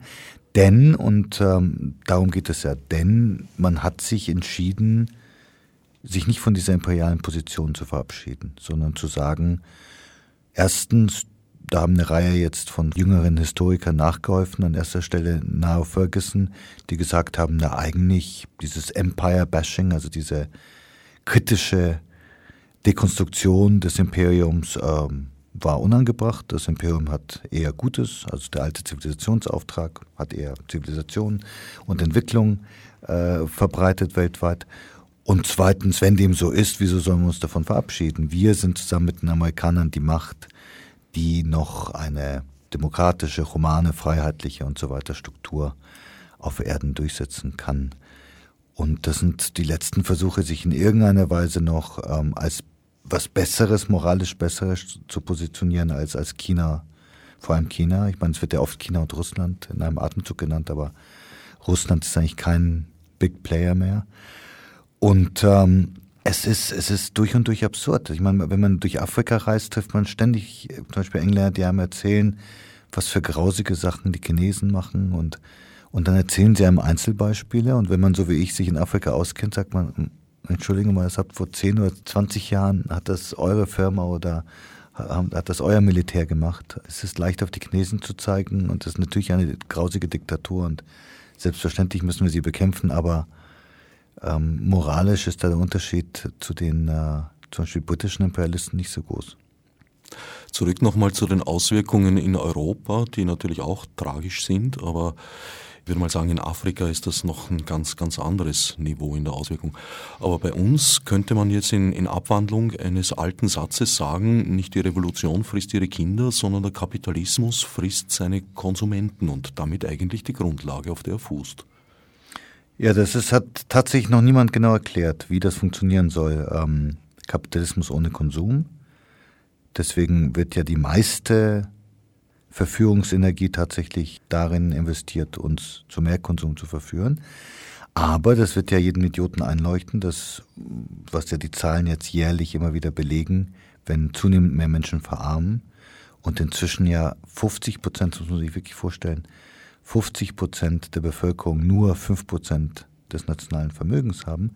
Denn, und ähm, darum geht es ja, denn man hat sich entschieden, sich nicht von dieser imperialen Position zu verabschieden, sondern zu sagen, erstens, da haben eine Reihe jetzt von jüngeren Historikern nachgeholfen, an erster Stelle Niall Ferguson, die gesagt haben, na eigentlich dieses Empire-Bashing, also diese kritische Dekonstruktion des Imperiums, ähm, war unangebracht. Das Imperium hat eher Gutes, also der alte Zivilisationsauftrag hat eher Zivilisation und Entwicklung äh, verbreitet weltweit. Und zweitens, wenn dem so ist, wieso sollen wir uns davon verabschieden? Wir sind zusammen mit den Amerikanern die Macht, die noch eine demokratische, humane, freiheitliche und so weiter Struktur auf Erden durchsetzen kann. Und das sind die letzten Versuche, sich in irgendeiner Weise noch ähm, als was Besseres, moralisch Besseres zu positionieren als, als China, vor allem China. Ich meine, es wird ja oft China und Russland in einem Atemzug genannt, aber Russland ist eigentlich kein Big Player mehr. Und ähm, Es ist, es ist durch und durch absurd. Ich meine, wenn man durch Afrika reist, trifft man ständig zum Beispiel Engländer, die einem erzählen, was für grausige Sachen die Chinesen machen und, und dann erzählen sie einem Einzelbeispiele und wenn man so wie ich sich in Afrika auskennt, sagt man, hm, Entschuldigung mal, das habt vor 10 oder 20 Jahren, hat das eure Firma oder hat das euer Militär gemacht. Es ist leicht auf die Chinesen zu zeigen und es ist natürlich eine grausige Diktatur und selbstverständlich müssen wir sie bekämpfen, aber ähm, moralisch ist der Unterschied zu den äh, zum Beispiel britischen Imperialisten nicht so groß. Zurück nochmal zu den Auswirkungen in Europa, die natürlich auch tragisch sind, aber ich würde mal sagen, in Afrika ist das noch ein ganz, ganz anderes Niveau in der Auswirkung. Aber bei uns könnte man jetzt in, in Abwandlung eines alten Satzes sagen, nicht die Revolution frisst ihre Kinder, sondern der Kapitalismus frisst seine Konsumenten und damit eigentlich die Grundlage, auf der er fußt. Ja, das ist, hat tatsächlich noch niemand genau erklärt, wie das funktionieren soll. Ähm, Kapitalismus ohne Konsum. Deswegen wird ja die meiste Verführungsenergie tatsächlich darin investiert, uns zu mehr Konsum zu verführen. Aber das wird ja jedem Idioten einleuchten, dass, was ja die Zahlen jetzt jährlich immer wieder belegen, wenn zunehmend mehr Menschen verarmen und inzwischen ja 50 Prozent, das muss man sich wirklich vorstellen, 50 Prozent der Bevölkerung nur 5 Prozent des nationalen Vermögens haben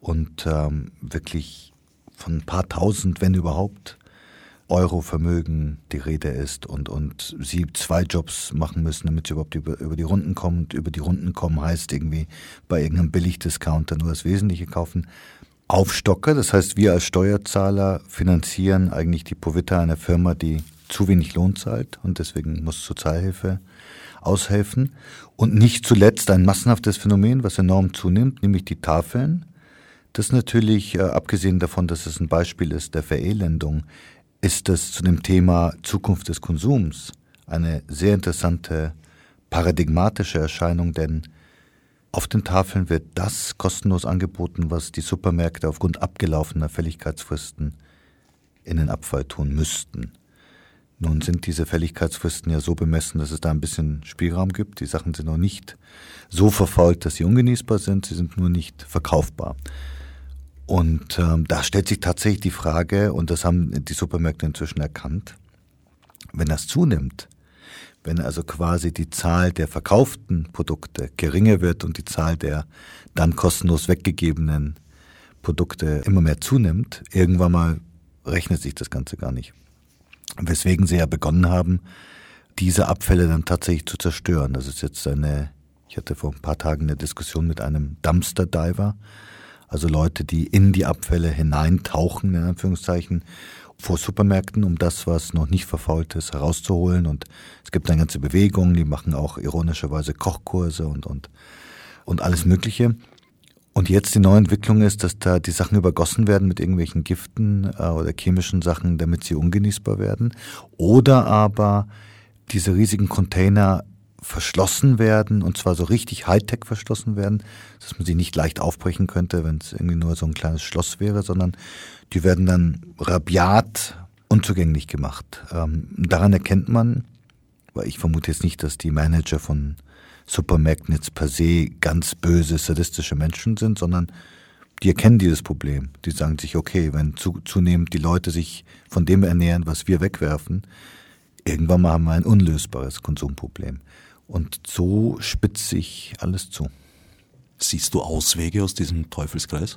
und ähm, wirklich von ein paar tausend, wenn überhaupt, Euro Vermögen die Rede ist und, und sie zwei Jobs machen müssen, damit sie überhaupt über, über die Runden kommen. Und über die Runden kommen heißt irgendwie bei irgendeinem Billigdiscounter nur das Wesentliche kaufen. Aufstocke, das heißt, wir als Steuerzahler finanzieren eigentlich die Povita einer Firma, die zu wenig Lohn zahlt und deswegen muss Sozialhilfe aushelfen. Und nicht zuletzt ein massenhaftes Phänomen, was enorm zunimmt, nämlich die Tafeln. Das natürlich, äh, abgesehen davon, dass es ein Beispiel ist der Verelendung, ist es zu dem Thema Zukunft des Konsums eine sehr interessante paradigmatische Erscheinung, denn auf den Tafeln wird das kostenlos angeboten, was die Supermärkte aufgrund abgelaufener Fälligkeitsfristen in den Abfall tun müssten. Nun sind diese Fälligkeitsfristen ja so bemessen, dass es da ein bisschen Spielraum gibt. Die Sachen sind noch nicht so verfault, dass sie ungenießbar sind, sie sind nur nicht verkaufbar. Und ähm, da stellt sich tatsächlich die Frage, und das haben die Supermärkte inzwischen erkannt, wenn das zunimmt, wenn also quasi die Zahl der verkauften Produkte geringer wird und die Zahl der dann kostenlos weggegebenen Produkte immer mehr zunimmt, irgendwann mal rechnet sich das Ganze gar nicht. Weswegen sie ja begonnen haben, diese Abfälle dann tatsächlich zu zerstören. Das ist jetzt eine, ich hatte vor ein paar Tagen eine Diskussion mit einem Dumpster Diver, also Leute, die in die Abfälle hineintauchen, in Anführungszeichen, vor Supermärkten, um das, was noch nicht verfault ist, herauszuholen. Und es gibt eine ganze Bewegung, die machen auch ironischerweise Kochkurse und, und, und alles Mögliche. Und jetzt die neue Entwicklung ist, dass da die Sachen übergossen werden mit irgendwelchen Giften äh, oder chemischen Sachen, damit sie ungenießbar werden. Oder aber diese riesigen Container verschlossen werden und zwar so richtig Hightech verschlossen werden, dass man sie nicht leicht aufbrechen könnte, wenn es irgendwie nur so ein kleines Schloss wäre, sondern die werden dann rabiat unzugänglich gemacht. Ähm, daran erkennt man, weil ich vermute jetzt nicht, dass die Manager von Supermärkten jetzt per se ganz böse, sadistische Menschen sind, sondern die erkennen dieses Problem. Die sagen sich, okay, wenn zu, zunehmend die Leute sich von dem ernähren, was wir wegwerfen, irgendwann mal haben wir ein unlösbares Konsumproblem. Und so spitzt sich alles zu. Siehst du Auswege aus diesem Teufelskreis?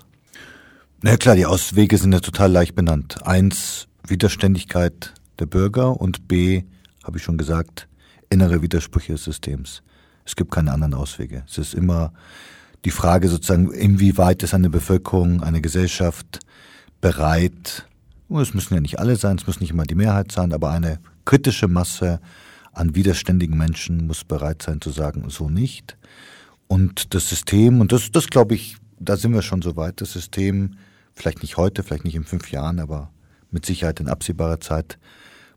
Na klar, die Auswege sind ja total leicht benannt. Eins, Widerständigkeit der Bürger und B, habe ich schon gesagt, innere Widersprüche des Systems. Es gibt keine anderen Auswege. Es ist immer die Frage sozusagen, inwieweit ist eine Bevölkerung, eine Gesellschaft bereit, es müssen ja nicht alle sein, es muss nicht immer die Mehrheit sein, aber eine kritische Masse an widerständigen Menschen muss bereit sein zu sagen, so nicht. Und das System, und das, das glaube ich, da sind wir schon so weit, das System, vielleicht nicht heute, vielleicht nicht in fünf Jahren, aber mit Sicherheit in absehbarer Zeit,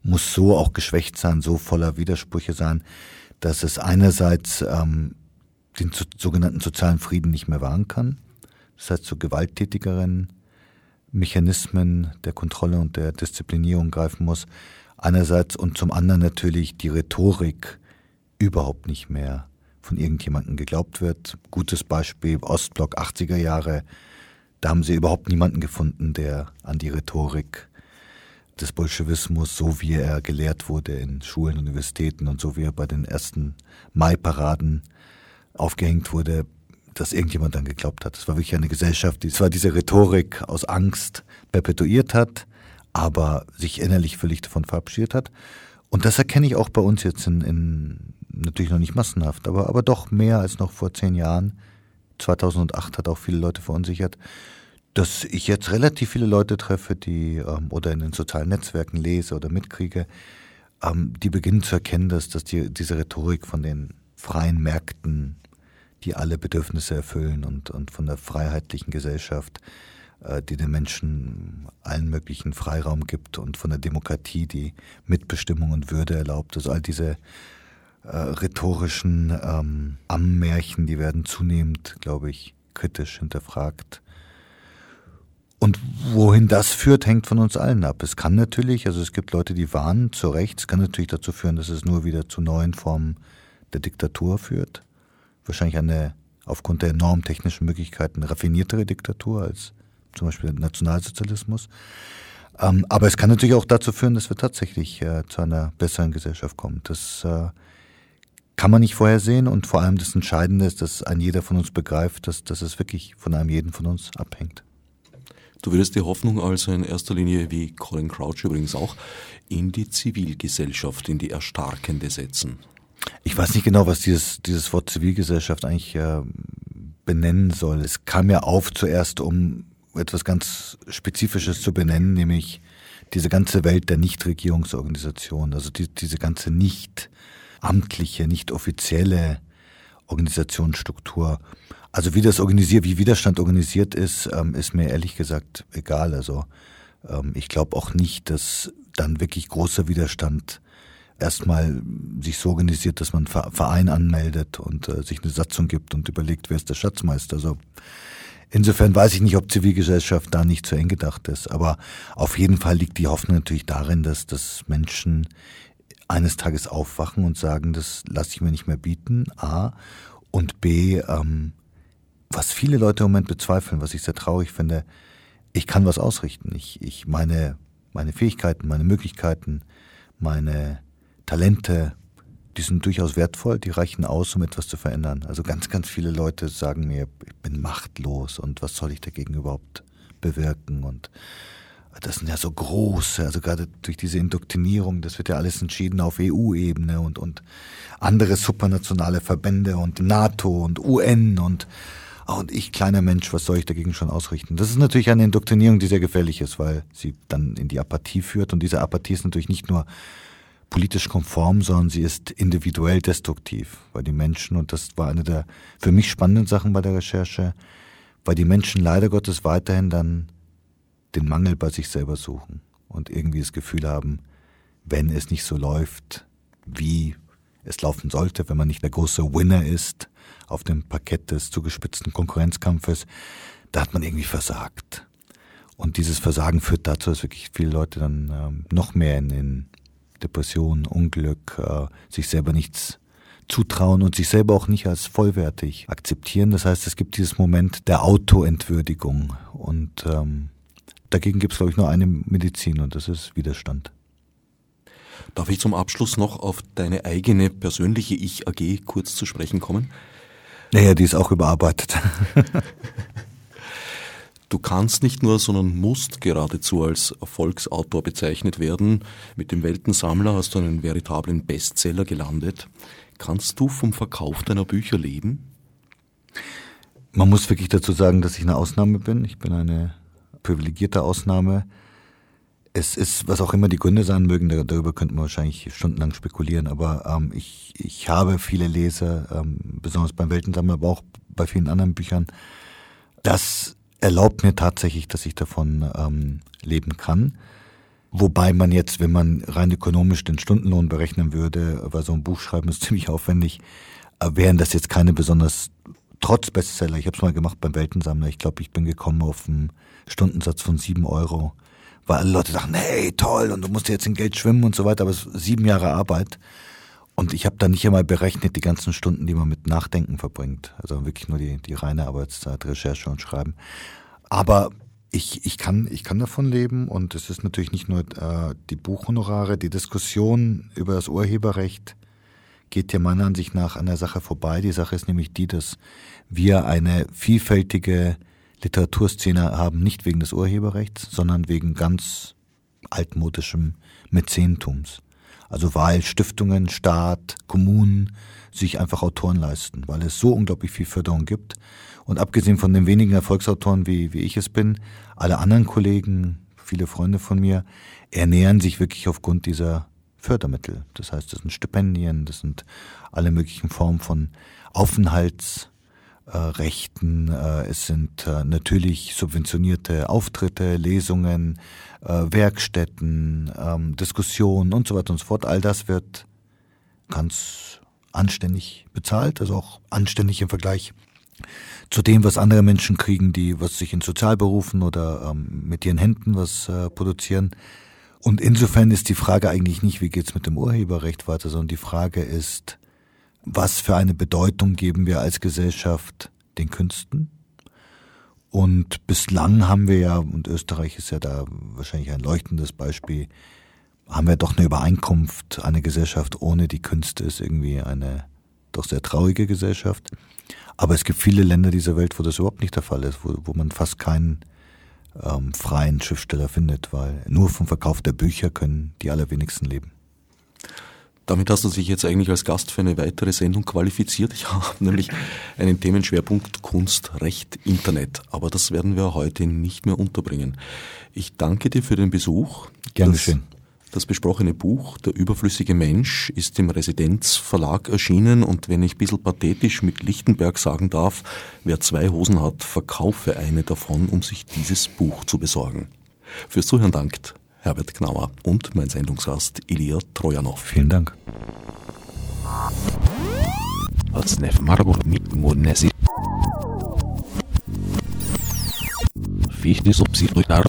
muss so auch geschwächt sein, so voller Widersprüche sein, dass es einerseits ähm, den sogenannten sozialen Frieden nicht mehr wahren kann, das heißt zu gewalttätigeren Mechanismen der Kontrolle und der Disziplinierung greifen muss, einerseits und zum anderen natürlich die Rhetorik überhaupt nicht mehr von irgendjemandem geglaubt wird. Gutes Beispiel Ostblock 80er Jahre, Da haben sie überhaupt niemanden gefunden, der an die Rhetorik des Bolschewismus, so wie er gelehrt wurde in Schulen, Universitäten und so wie er bei den ersten Mai-Paraden aufgehängt wurde, dass irgendjemand dann geglaubt hat. Es war wirklich eine Gesellschaft, die zwar diese Rhetorik aus Angst perpetuiert hat, aber sich innerlich völlig davon verabschiedet hat. Und das erkenne ich auch bei uns jetzt in, in natürlich noch nicht massenhaft, aber, aber doch mehr als noch vor zehn Jahren. 2008 hat auch viele Leute verunsichert, dass ich jetzt relativ viele Leute treffe, die ähm, oder in den sozialen Netzwerken lese oder mitkriege, ähm, die beginnen zu erkennen, dass, dass die, diese Rhetorik von den freien Märkten, die alle Bedürfnisse erfüllen und, und von der freiheitlichen Gesellschaft, äh, die den Menschen allen möglichen Freiraum gibt und von der Demokratie, die Mitbestimmung und Würde erlaubt. Also all diese äh, rhetorischen ähm, Ammärchen, die werden zunehmend, glaube ich, kritisch hinterfragt. Und wohin das führt, hängt von uns allen ab. Es kann natürlich, also es gibt Leute, die warnen zu Recht, es kann natürlich dazu führen, dass es nur wieder zu neuen Formen der Diktatur führt. Wahrscheinlich eine aufgrund der enorm technischen Möglichkeiten raffiniertere Diktatur als zum Beispiel Nationalsozialismus. Ähm, aber es kann natürlich auch dazu führen, dass wir tatsächlich äh, zu einer besseren Gesellschaft kommen. Das äh, kann man nicht vorhersehen und vor allem das Entscheidende ist, dass ein jeder von uns begreift, dass, dass es wirklich von einem jeden von uns abhängt. Du würdest die Hoffnung also in erster Linie, wie Colin Crouch übrigens auch, in die Zivilgesellschaft, in die erstarkende setzen. Ich weiß nicht genau, was dieses, dieses Wort Zivilgesellschaft eigentlich äh, benennen soll. Es kam ja auf zuerst, um etwas ganz Spezifisches zu benennen, nämlich diese ganze Welt der Nichtregierungsorganisationen, also die, diese ganze nicht amtliche, nicht offizielle Organisationsstruktur. Also wie das organisiert, wie Widerstand organisiert ist, ähm, ist mir ehrlich gesagt egal. Also ähm, ich glaube auch nicht, dass dann wirklich großer Widerstand erstmal sich so organisiert, dass man Verein anmeldet und äh, sich eine Satzung gibt und überlegt, wer ist der Schatzmeister. Also insofern weiß ich nicht, ob Zivilgesellschaft da nicht zu eng gedacht ist. Aber auf jeden Fall liegt die Hoffnung natürlich darin, dass, dass Menschen eines Tages aufwachen und sagen, das lasse ich mir nicht mehr bieten, A. Und B, ähm, was viele Leute im Moment bezweifeln, was ich sehr traurig finde, ich kann was ausrichten. Ich, ich meine, meine Fähigkeiten, meine Möglichkeiten, meine Talente, die sind durchaus wertvoll, die reichen aus, um etwas zu verändern. Also ganz, ganz viele Leute sagen mir, ich bin machtlos und was soll ich dagegen überhaupt bewirken und das sind ja so große, also gerade durch diese Indoktrinierung, das wird ja alles entschieden auf EU-Ebene und, und andere supranationale Verbände und NATO und UN und Ah, und ich, kleiner Mensch, was soll ich dagegen schon ausrichten? Das ist natürlich eine Indoktrinierung, die sehr gefährlich ist, weil sie dann in die Apathie führt. Und diese Apathie ist natürlich nicht nur politisch konform, sondern sie ist individuell destruktiv, weil die Menschen, und das war eine der für mich spannenden Sachen bei der Recherche, weil die Menschen leider Gottes weiterhin dann den Mangel bei sich selber suchen und irgendwie das Gefühl haben, wenn es nicht so läuft, wie es laufen sollte, wenn man nicht der große Winner ist, auf dem Parkett des zugespitzten Konkurrenzkampfes, da hat man irgendwie versagt. Und dieses Versagen führt dazu, dass wirklich viele Leute dann ähm, noch mehr in, in Depressionen, Unglück, äh, sich selber nichts zutrauen und sich selber auch nicht als vollwertig akzeptieren. Das heißt, es gibt dieses Moment der Autoentwürdigung. Und ähm, dagegen gibt es, glaube ich, nur eine Medizin und das ist Widerstand. Darf ich zum Abschluss noch auf deine eigene persönliche Ich-AG kurz zu sprechen kommen? Naja, die ist auch überarbeitet. Du kannst nicht nur, sondern musst geradezu als Erfolgsautor bezeichnet werden. Mit dem Weltensammler hast du einen veritablen Bestseller gelandet. Kannst du vom Verkauf deiner Bücher leben? Man muss wirklich dazu sagen, dass ich eine Ausnahme bin. Ich bin eine privilegierte Ausnahme. Es ist, was auch immer die Gründe sein mögen, darüber könnten wir wahrscheinlich stundenlang spekulieren, aber ähm, ich, ich habe viele Leser, ähm, besonders beim Weltensammler, aber auch bei vielen anderen Büchern. Das erlaubt mir tatsächlich, dass ich davon ähm, leben kann. Wobei man jetzt, wenn man rein ökonomisch den Stundenlohn berechnen würde, weil so ein Buch schreiben ist ziemlich aufwendig, äh, wären das jetzt keine besonders, trotz Bestseller, ich habe es mal gemacht beim Weltensammler, ich glaube, ich bin gekommen auf einen Stundensatz von sieben Euro weil alle Leute sagen, hey, toll, und du musst jetzt in Geld schwimmen und so weiter, aber es ist sieben Jahre Arbeit. Und ich habe da nicht einmal berechnet die ganzen Stunden, die man mit Nachdenken verbringt. Also wirklich nur die, die reine Arbeitszeit, Recherche und Schreiben. Aber ich, ich, kann, ich kann davon leben und es ist natürlich nicht nur äh, die Buchhonorare, die Diskussion über das Urheberrecht geht ja meiner Ansicht nach an der Sache vorbei. Die Sache ist nämlich die, dass wir eine vielfältige Literaturszene haben, nicht wegen des Urheberrechts, sondern wegen ganz altmodischem Mäzentums. Also weil Stiftungen, Staat, Kommunen sich einfach Autoren leisten, weil es so unglaublich viel Förderung gibt. Und abgesehen von den wenigen Erfolgsautoren, wie, wie ich es bin, alle anderen Kollegen, viele Freunde von mir, ernähren sich wirklich aufgrund dieser Fördermittel. Das heißt, das sind Stipendien, das sind alle möglichen Formen von Aufenthalts, Rechten, äh, es sind äh, natürlich subventionierte Auftritte, Lesungen, äh, Werkstätten, ähm, Diskussionen und so weiter und so fort. All das wird ganz anständig bezahlt, also auch anständig im Vergleich zu dem, was andere Menschen kriegen, die was sich in Sozialberufen oder ähm, mit ihren Händen was äh, produzieren. Und insofern ist die Frage eigentlich nicht, wie geht's mit dem Urheberrecht weiter, sondern die Frage ist, was für eine Bedeutung geben wir als Gesellschaft den Künsten? Und bislang haben wir ja, und Österreich ist ja da wahrscheinlich ein leuchtendes Beispiel, haben wir doch eine Übereinkunft, eine Gesellschaft ohne die Künste ist irgendwie eine doch sehr traurige Gesellschaft. Aber es gibt viele Länder dieser Welt, wo das überhaupt nicht der Fall ist, wo, wo man fast keinen ähm, freien Schriftsteller findet, weil nur vom Verkauf der Bücher können die allerwenigsten leben. Damit hast du dich jetzt eigentlich als Gast für eine weitere Sendung qualifiziert. Ich habe nämlich einen Themenschwerpunkt Kunst, Recht, Internet. Aber das werden wir heute nicht mehr unterbringen. Ich danke dir für den Besuch. Gerne schön. Das besprochene Buch Der überflüssige Mensch ist im Residenzverlag erschienen und wenn ich ein bisschen pathetisch mit Lichtenberg sagen darf, wer zwei Hosen hat, verkaufe eine davon, um sich dieses Buch zu besorgen. Fürs Zuhören dankt Herbert Knauer und mein Sendungsgast Ilya Trojanow. Vielen Dank. Fichte subsidiar